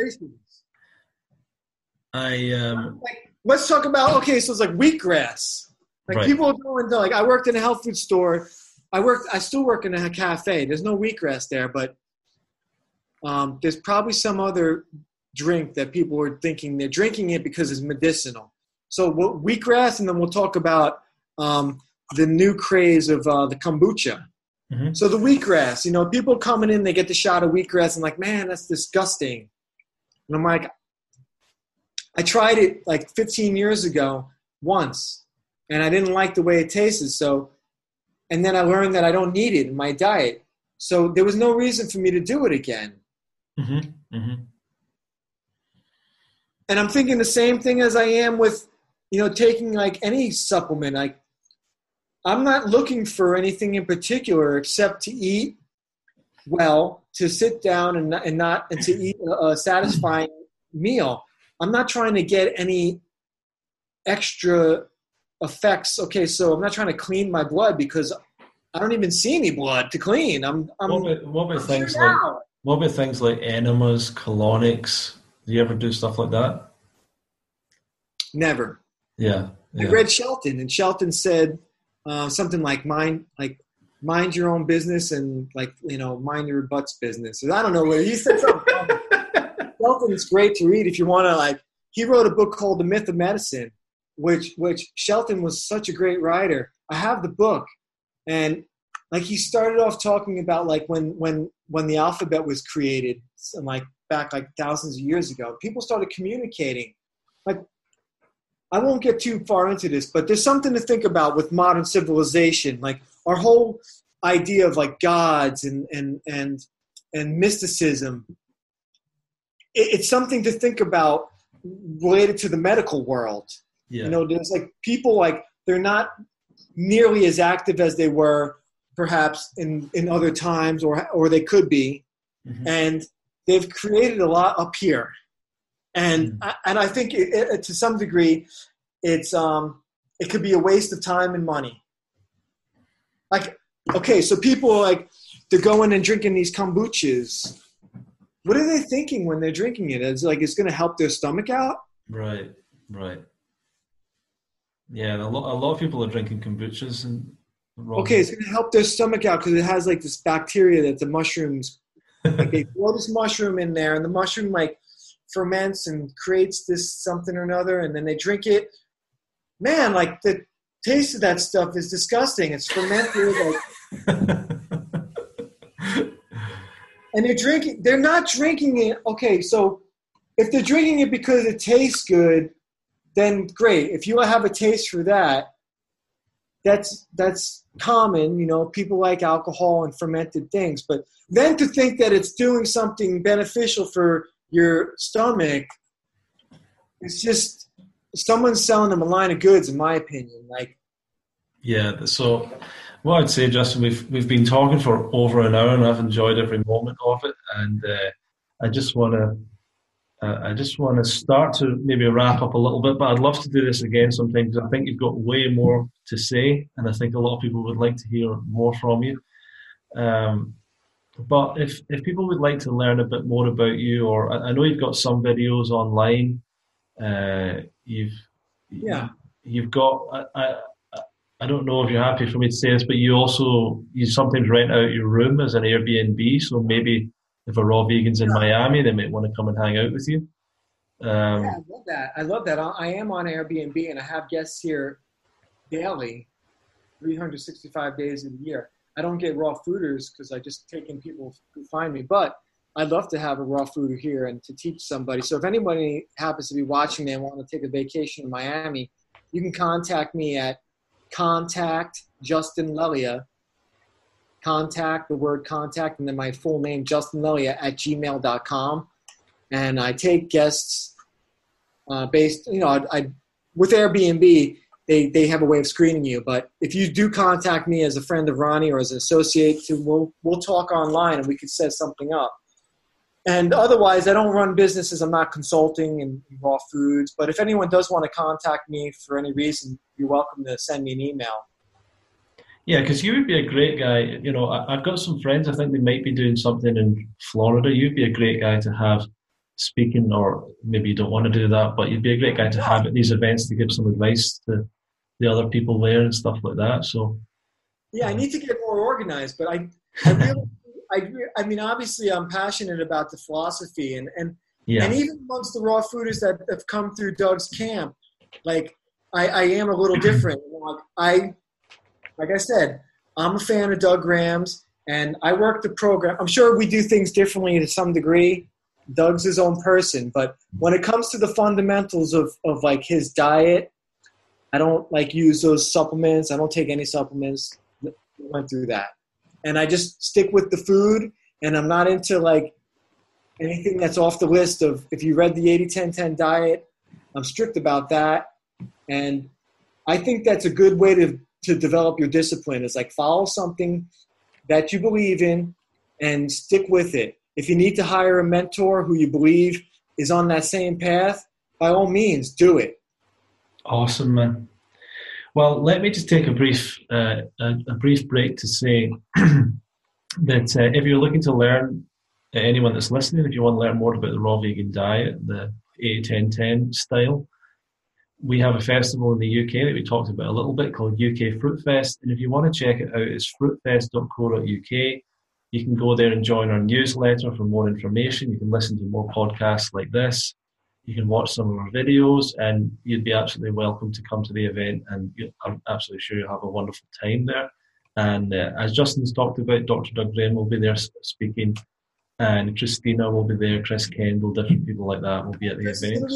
I, um, like let's talk about okay so it's like wheatgrass like Right. people are going like i worked in a health food store i worked i still work in a cafe there's no wheatgrass there but um, there's probably some other drink that people are thinking they're drinking it because it's medicinal so wheatgrass and then we'll talk about um, the new craze of uh, the kombucha Mhm. So the wheatgrass, you know, people coming in, they get the shot of wheatgrass and like, man, that's disgusting. And I'm like, I tried it like 15 years ago once, and I didn't like the way it tasted. So, and then I learned that I don't need it in my diet. So there was no reason for me to do it again. Mm-hmm. Mm-hmm. and I'm thinking the same thing as I am with, you know, taking like any supplement. Like, I'm not looking for anything in particular except to eat well, to sit down and not, and not and to eat a, satisfying meal. I'm not trying to get any extra effects. Okay, so I'm not trying to clean my blood because I don't even see any blood to clean. I'm, I'm What about, what about things like out. what about things like enemas, colonics? Do you ever do stuff like that? never. Yeah. I read Shelton, and Shelton said uh, something like mind like mind your own business and like you know mind your butt's business. I don't know what he said something. Shelton's great to read if you want to like. He wrote a book called The Myth of Medicine, which which Shelton was such a great writer. I have the book, and like he started off talking about like when when when the alphabet was created, and like back like thousands of years ago, people started communicating. Like I won't get too far into this, but there's something to think about with modern civilization. Like our whole idea of like gods and and and and mysticism. It, it's something to think about related to the medical world. yeah. You know, there's like people like they're not nearly as active as they were perhaps in in other times, or or they could be Mhm. and they've created a lot up here and. I and I think it, it, to some degree it's um it could be a waste of time and money like okay so people are like they're going and drinking these kombuchas what are they thinking when they're drinking it it's like it's going to help their stomach out Right. Right. Yeah. A lot. A lot of people are drinking kombuchas and. okay it's going to help their stomach out because it has like this bacteria that the mushrooms like they throw this mushroom in there and the mushroom like ferments and creates this something or another and then they drink it. Man like the taste of that stuff is disgusting. It's fermented like, and they're drinking they're not drinking it okay so if they're drinking it because it tastes good then great. If you have a taste for that that's that's common you know people like alcohol and fermented things but then to think that it's doing something beneficial for your stomach it's just someone's selling them a line of goods in my opinion like Yeah. So, well I'd say, Justin, we've we've been talking for over an hour, and I've enjoyed every moment of it. And uh, I just want to, uh, I just want to start to maybe wrap up a little bit. But I'd love to do this again sometime because I think you've got way more to say, and I think a lot of people would like to hear more from you. Um, but if if people would like to learn a bit more about you, or I, I know you've got some videos online, uh, you've Yeah. you've got I, I I don't know if you're happy for me to say this, but you also you sometimes rent out your room as an Airbnb. So maybe if a raw vegan's in Yeah. Miami, they might want to come and hang out with you. Um, yeah, I love that. I love that. I I am on Airbnb and I have guests here daily, 365 days the year. I don't get raw fooders because I just take in people who find me, but I'd love to have a raw fooder here and to teach somebody. So if anybody happens to be watching me and want to take a vacation in Miami, you can contact me at contact Justin Lelia. Contact the word contact and then my full name Justin Lelia at gmail.com. And I take guests uh, based, you know, I, I with Airbnb, they, they have a way of screening you. But if you do contact me as a friend of Ronnie or as an associate, we'll, we'll talk online and we could set something up. And otherwise, I don't run businesses. I'm not consulting in raw foods. But if anyone does want to contact me for any reason, you're welcome to send me an email. yeah, because you would be a great guy. You know, I, I've got some friends. I think they might be doing something in Florida. You'd be a great guy to have speaking, or maybe you don't want to do that, but you'd be a great guy to have at these events to give some advice to the other people there and stuff like that. So Yeah, I uh, need to get more organized, but I, I really, I, I mean, obviously, I'm passionate about the philosophy, and and yeah, and even amongst the raw fooders that have come through Doug's camp, like I, I am a little different. Like I, like I said, I'm a fan of Doug Graham's, and I work the program. I'm sure we do things differently to some degree. Doug's his own person, but when it comes to the fundamentals of, of like his diet, I don't like use those supplements. I don't take any supplements. Went through that, and I just stick with the food. And I'm not into like anything that's off the list of. If you read the 80-10-10 diet, I'm strict about that, and I think that's a good way to to develop your discipline. Is like follow something that you believe in and stick with it. If you need to hire a mentor who you believe is on that same path, by all means, do it. Awesome, man. Well, let me just take a brief uh, a, a, brief break to say that uh, if you're looking to learn, uh, anyone that's listening, if you want to learn more about the raw vegan diet, the 80-10-10 style, we have a festival in the UK that we talked about a little bit called UK Fruit Fest. And if you want to check it out, it's fruitfest.co.uk. You can go there and join our newsletter for more information. You can listen to more podcasts like this. You can watch some of our videos, and you'd be absolutely welcome to come to the event. And I'm absolutely sure you'll have a wonderful time there. And uh, as Justin's talked about, Dr. Doug Graham will be there speaking, and Kristina will be there, Chris Kendall, different people like that will be at the event.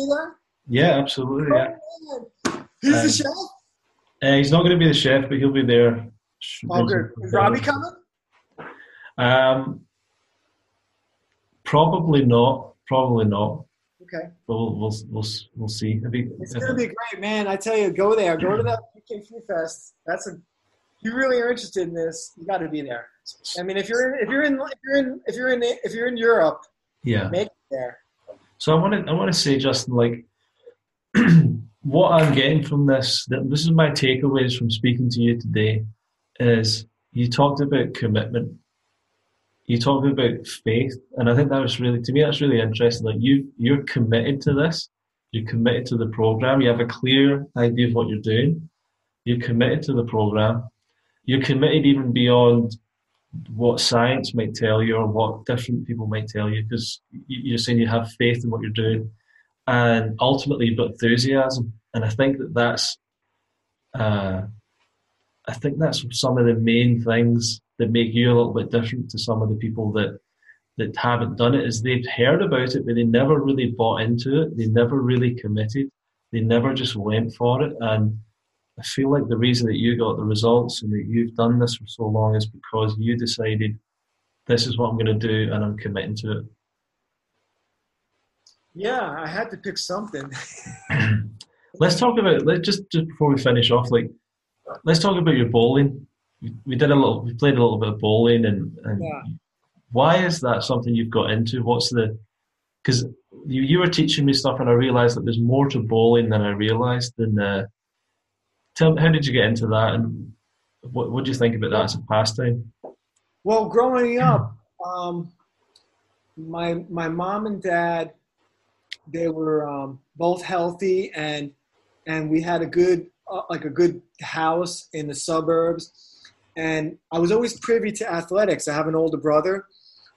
Yeah, absolutely. Yeah. Who's um, the chef? Uh, he's not going to be the chef, but he'll be there. Oh, good. Is Robby coming? Um, probably not. Probably not. Okay. But we'll we'll we'll, we'll see. It's going to be great, man. I tell you, go there. Go to that UK Fruit Fest. That's a. If you really are interested in this, you got to be there. I mean, if you're in, if you're in, if you're in, if you're in, if you're in Europe, yeah, make it there. So I want to, I want to say, Justin, like, what I'm getting from this, that this is my takeaways from speaking to you today, is you talked about commitment. You talked about faith, and I think that was really, to me, that's really interesting. Like you, you're committed to this. You're committed to the program. You have a clear idea of what you're doing. You're committed to the program. You're committed even beyond what science might tell you or what different people might tell you because you're saying you have faith in what you're doing and ultimately but enthusiasm. And I think that that's, uh, I think that's some of the main things that make you a little bit different to some of the people that that haven't done it. Is they've heard about it, but they never really bought into it. They never really committed. They never just went for it. And I feel like the reason that you got the results and that you've done this for so long is because you decided this is what I'm going to do and I'm committing to it. Yeah, I had to pick something. let's talk about let just just before we finish off, like let's talk about your bowling. We, did a little, we played a little bit of bowling, and, and yeah. why is that something you've got into? What's the because you, you were teaching me stuff, and I realized that there's more to bowling than I realized. And uh, tell how did you get into that, and what what do you think about that as a pastime? Well, growing up, um, my my mom and dad they were um, both healthy and and we had a good uh, like a good house in the suburbs and i was always privy to athletics. I have an older brother.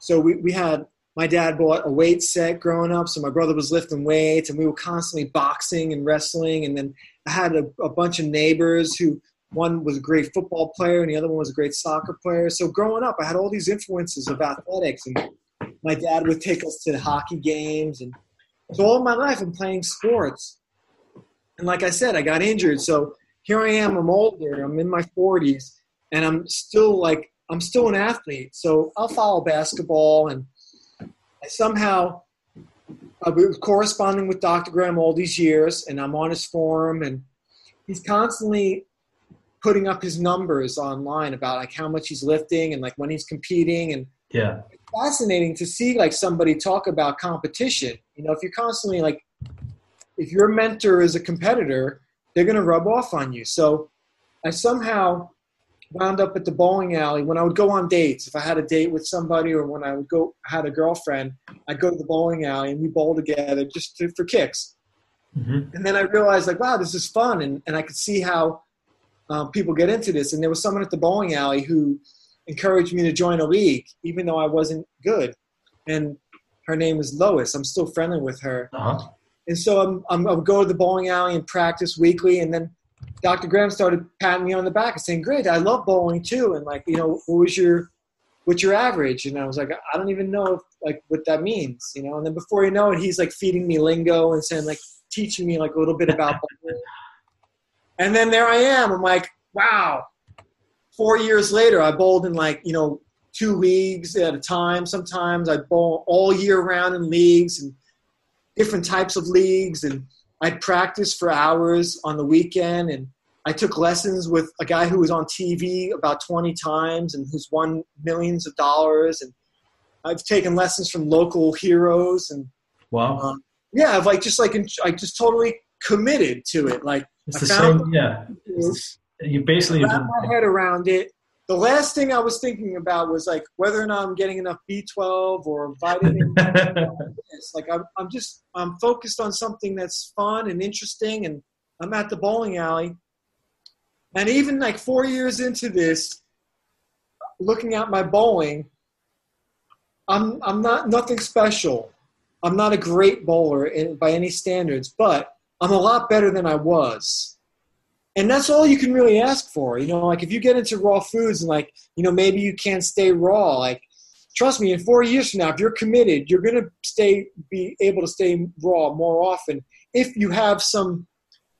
So we, we had my dad bought a weight set growing up. So my brother was lifting weights and we were constantly boxing and wrestling. And then i had a, a bunch of neighbors who one was a great football player and the other one was a great soccer player. So growing up i had all these influences of athletics. And my dad would take us to hockey games. And so all my life I'm playing sports. And like I said, I got injured. So here I am, I'm older, I'm in my 40s, and I'm still like, I'm still an athlete. So I'll follow basketball. And I somehow, I've been corresponding with Dr. Graham all these years, and I'm on his forum, and he's constantly putting up his numbers online about like how much he's lifting and like when he's competing and yeah it's fascinating to see like somebody talk about competition. You know, if you're constantly like, if your mentor is a competitor, they're going to rub off on you. So I somehow wound up at the bowling alley when I would go on dates. If I had a date with somebody or when I would go had a girlfriend, I'd go to the bowling alley and we bowl together just to, for kicks. Mm-hmm. And then I realized like, wow, this is fun, and and I could see how um, people get into this. And there was someone at the bowling alley who encouraged me to join a league, even though I wasn't good. And her name is Lois. I'm still friendly with her. Uh-huh. And so I'm, I'm, I'll go to the bowling alley and practice weekly. And then Dr. Graham started patting me on the back and saying, "Great, I love bowling too." And like, you know, what was your what's your average? And I was like, I don't even know if, like what that means, you know. And then before you know it, he's like feeding me lingo and saying like teaching me like a little bit about bowling. And then there I am. I'm like, wow. Four years later, I bowled in like you know two leagues at a time. Sometimes I bowl all year round in leagues and different types of leagues, and I'd practice for hours on the weekend. And I took lessons with a guy who was on TV about 20 times and who's won millions of dollars. And I've taken lessons from local heroes. And wow, um, yeah, I've like just like I just totally committed to it. Like it's I the same, yeah. You basically wrap my head around it the last thing I was thinking about was like whether or not I'm getting enough B12 or vitamin. like I'm, I'm just I'm focused on something that's fun and interesting, and I'm at the bowling alley. And even like four years into this, looking at my bowling, I'm I'm not nothing special. I'm not a great bowler in, by any standards, but I'm a lot better than I was and that's all you can really ask for you know like if you get into raw foods and like you know maybe you can't stay raw like trust me in four years from now if you're committed you're going to stay be able to stay raw more often if you have some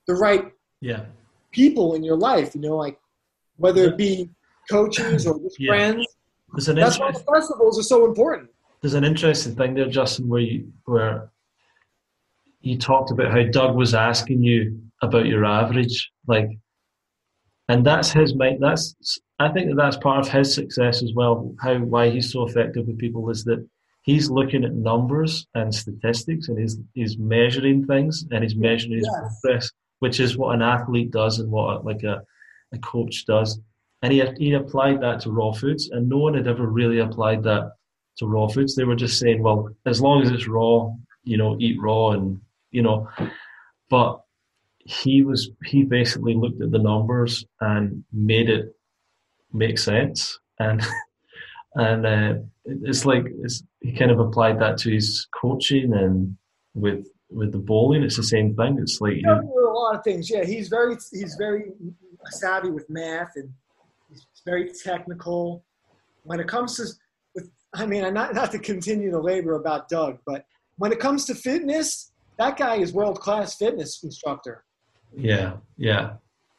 the right yeah. people in your life you know like whether it be coaches or just yeah. friends. That's why the festivals are so important. There's an interesting thing there justin where you where you talked about how doug was asking you about your average. Like, and that's his mind. That's I think that that's part of his success as well. How why he's so effective with people is that he's looking at numbers and statistics, and he's he's measuring things, and he's measuring his yes. progress, which is what an athlete does and what like a a coach does. And he he applied that to raw foods, and no one had ever really applied that to raw foods. They were just saying, well, as long as it's raw, you know, eat raw, and you know, but he was he basically looked at the numbers and made it make sense. And and uh, it's like it's, he kind of applied that to his coaching and with with the bowling it's the same thing. It's like a lot of things. Yeah he's very he's very savvy with math and he's very technical. When it comes to with, i mean not not to continue to labor about doug but when it comes to fitness that guy is world class fitness instructor yeah, yeah.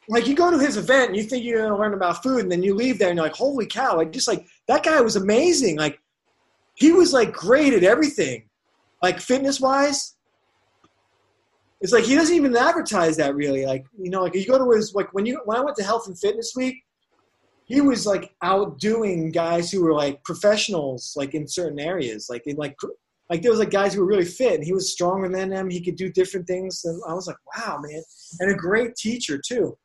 Like you go to his event and you think you're going to learn about food, and then you leave there and you're like, "Holy cow!" Like just like that guy was amazing. Like he was like great at everything, like fitness wise. It's like he doesn't even advertise that really. Like you know, like you go to his like when you when I went to Health and Fitness Week, he was like outdoing guys who were like professionals, like in certain areas, like in like like there was like guys who were really fit and he was stronger than them. He could do different things. And I was like, wow, man. And a great teacher too.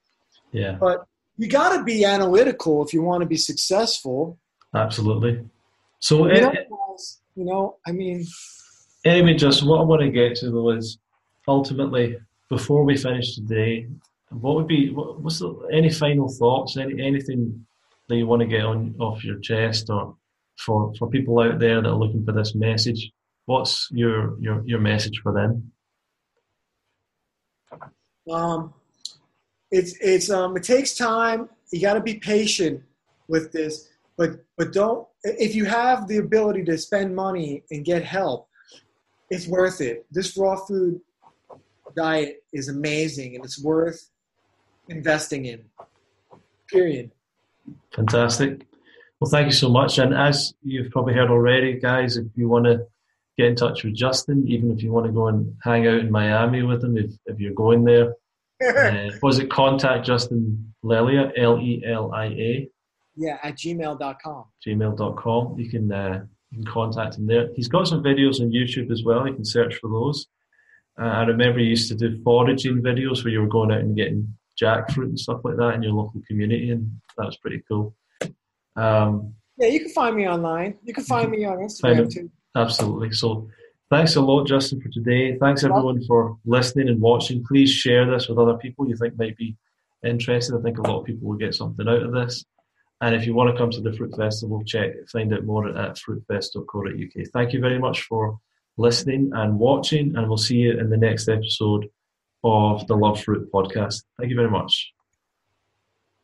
Yeah. But you got to be analytical if you want to be successful. Absolutely. So, you, eh, know, you know, I mean. Eh, anyway, just what I want to get to though is ultimately, before we finish today, what would be, what, what's the, any final thoughts, any, anything that you want to get on off your chest or for, for people out there that are looking for this message? What's your your your message for them? Um, it's it's um it takes time. You got to be patient with this, but but don't if you have the ability to spend money and get help, it's worth it. This raw food diet is amazing and it's worth investing in. Period. Fantastic. Well, thank you so much. And as you've probably heard already, guys, if you want to get in touch with Justin, even if you want to go and hang out in Miami with him, if, if you're going there. uh, was it contact Justin Lelia, L E L I A? Yeah, at gmail.com. Gmail.com. You can, uh, you can contact him there. He's got some videos on YouTube as well. You can search for those. Uh, I remember you used to do foraging videos where you were going out and getting jackfruit and stuff like that in your local community, and that was pretty cool. Um, yeah, you can find me online. You can find me on Instagram too. Absolutely. So thanks a lot, Justin, for today. Thanks everyone for listening and watching. Please share this with other people you think might be interested. I think a lot of people will get something out of this. And if you want to come to the Fruit Festival, check find out more at fruitfest.co.uk. Thank you very much for listening and watching, and we'll see you in the next episode of the Love Fruit podcast. Thank you very much.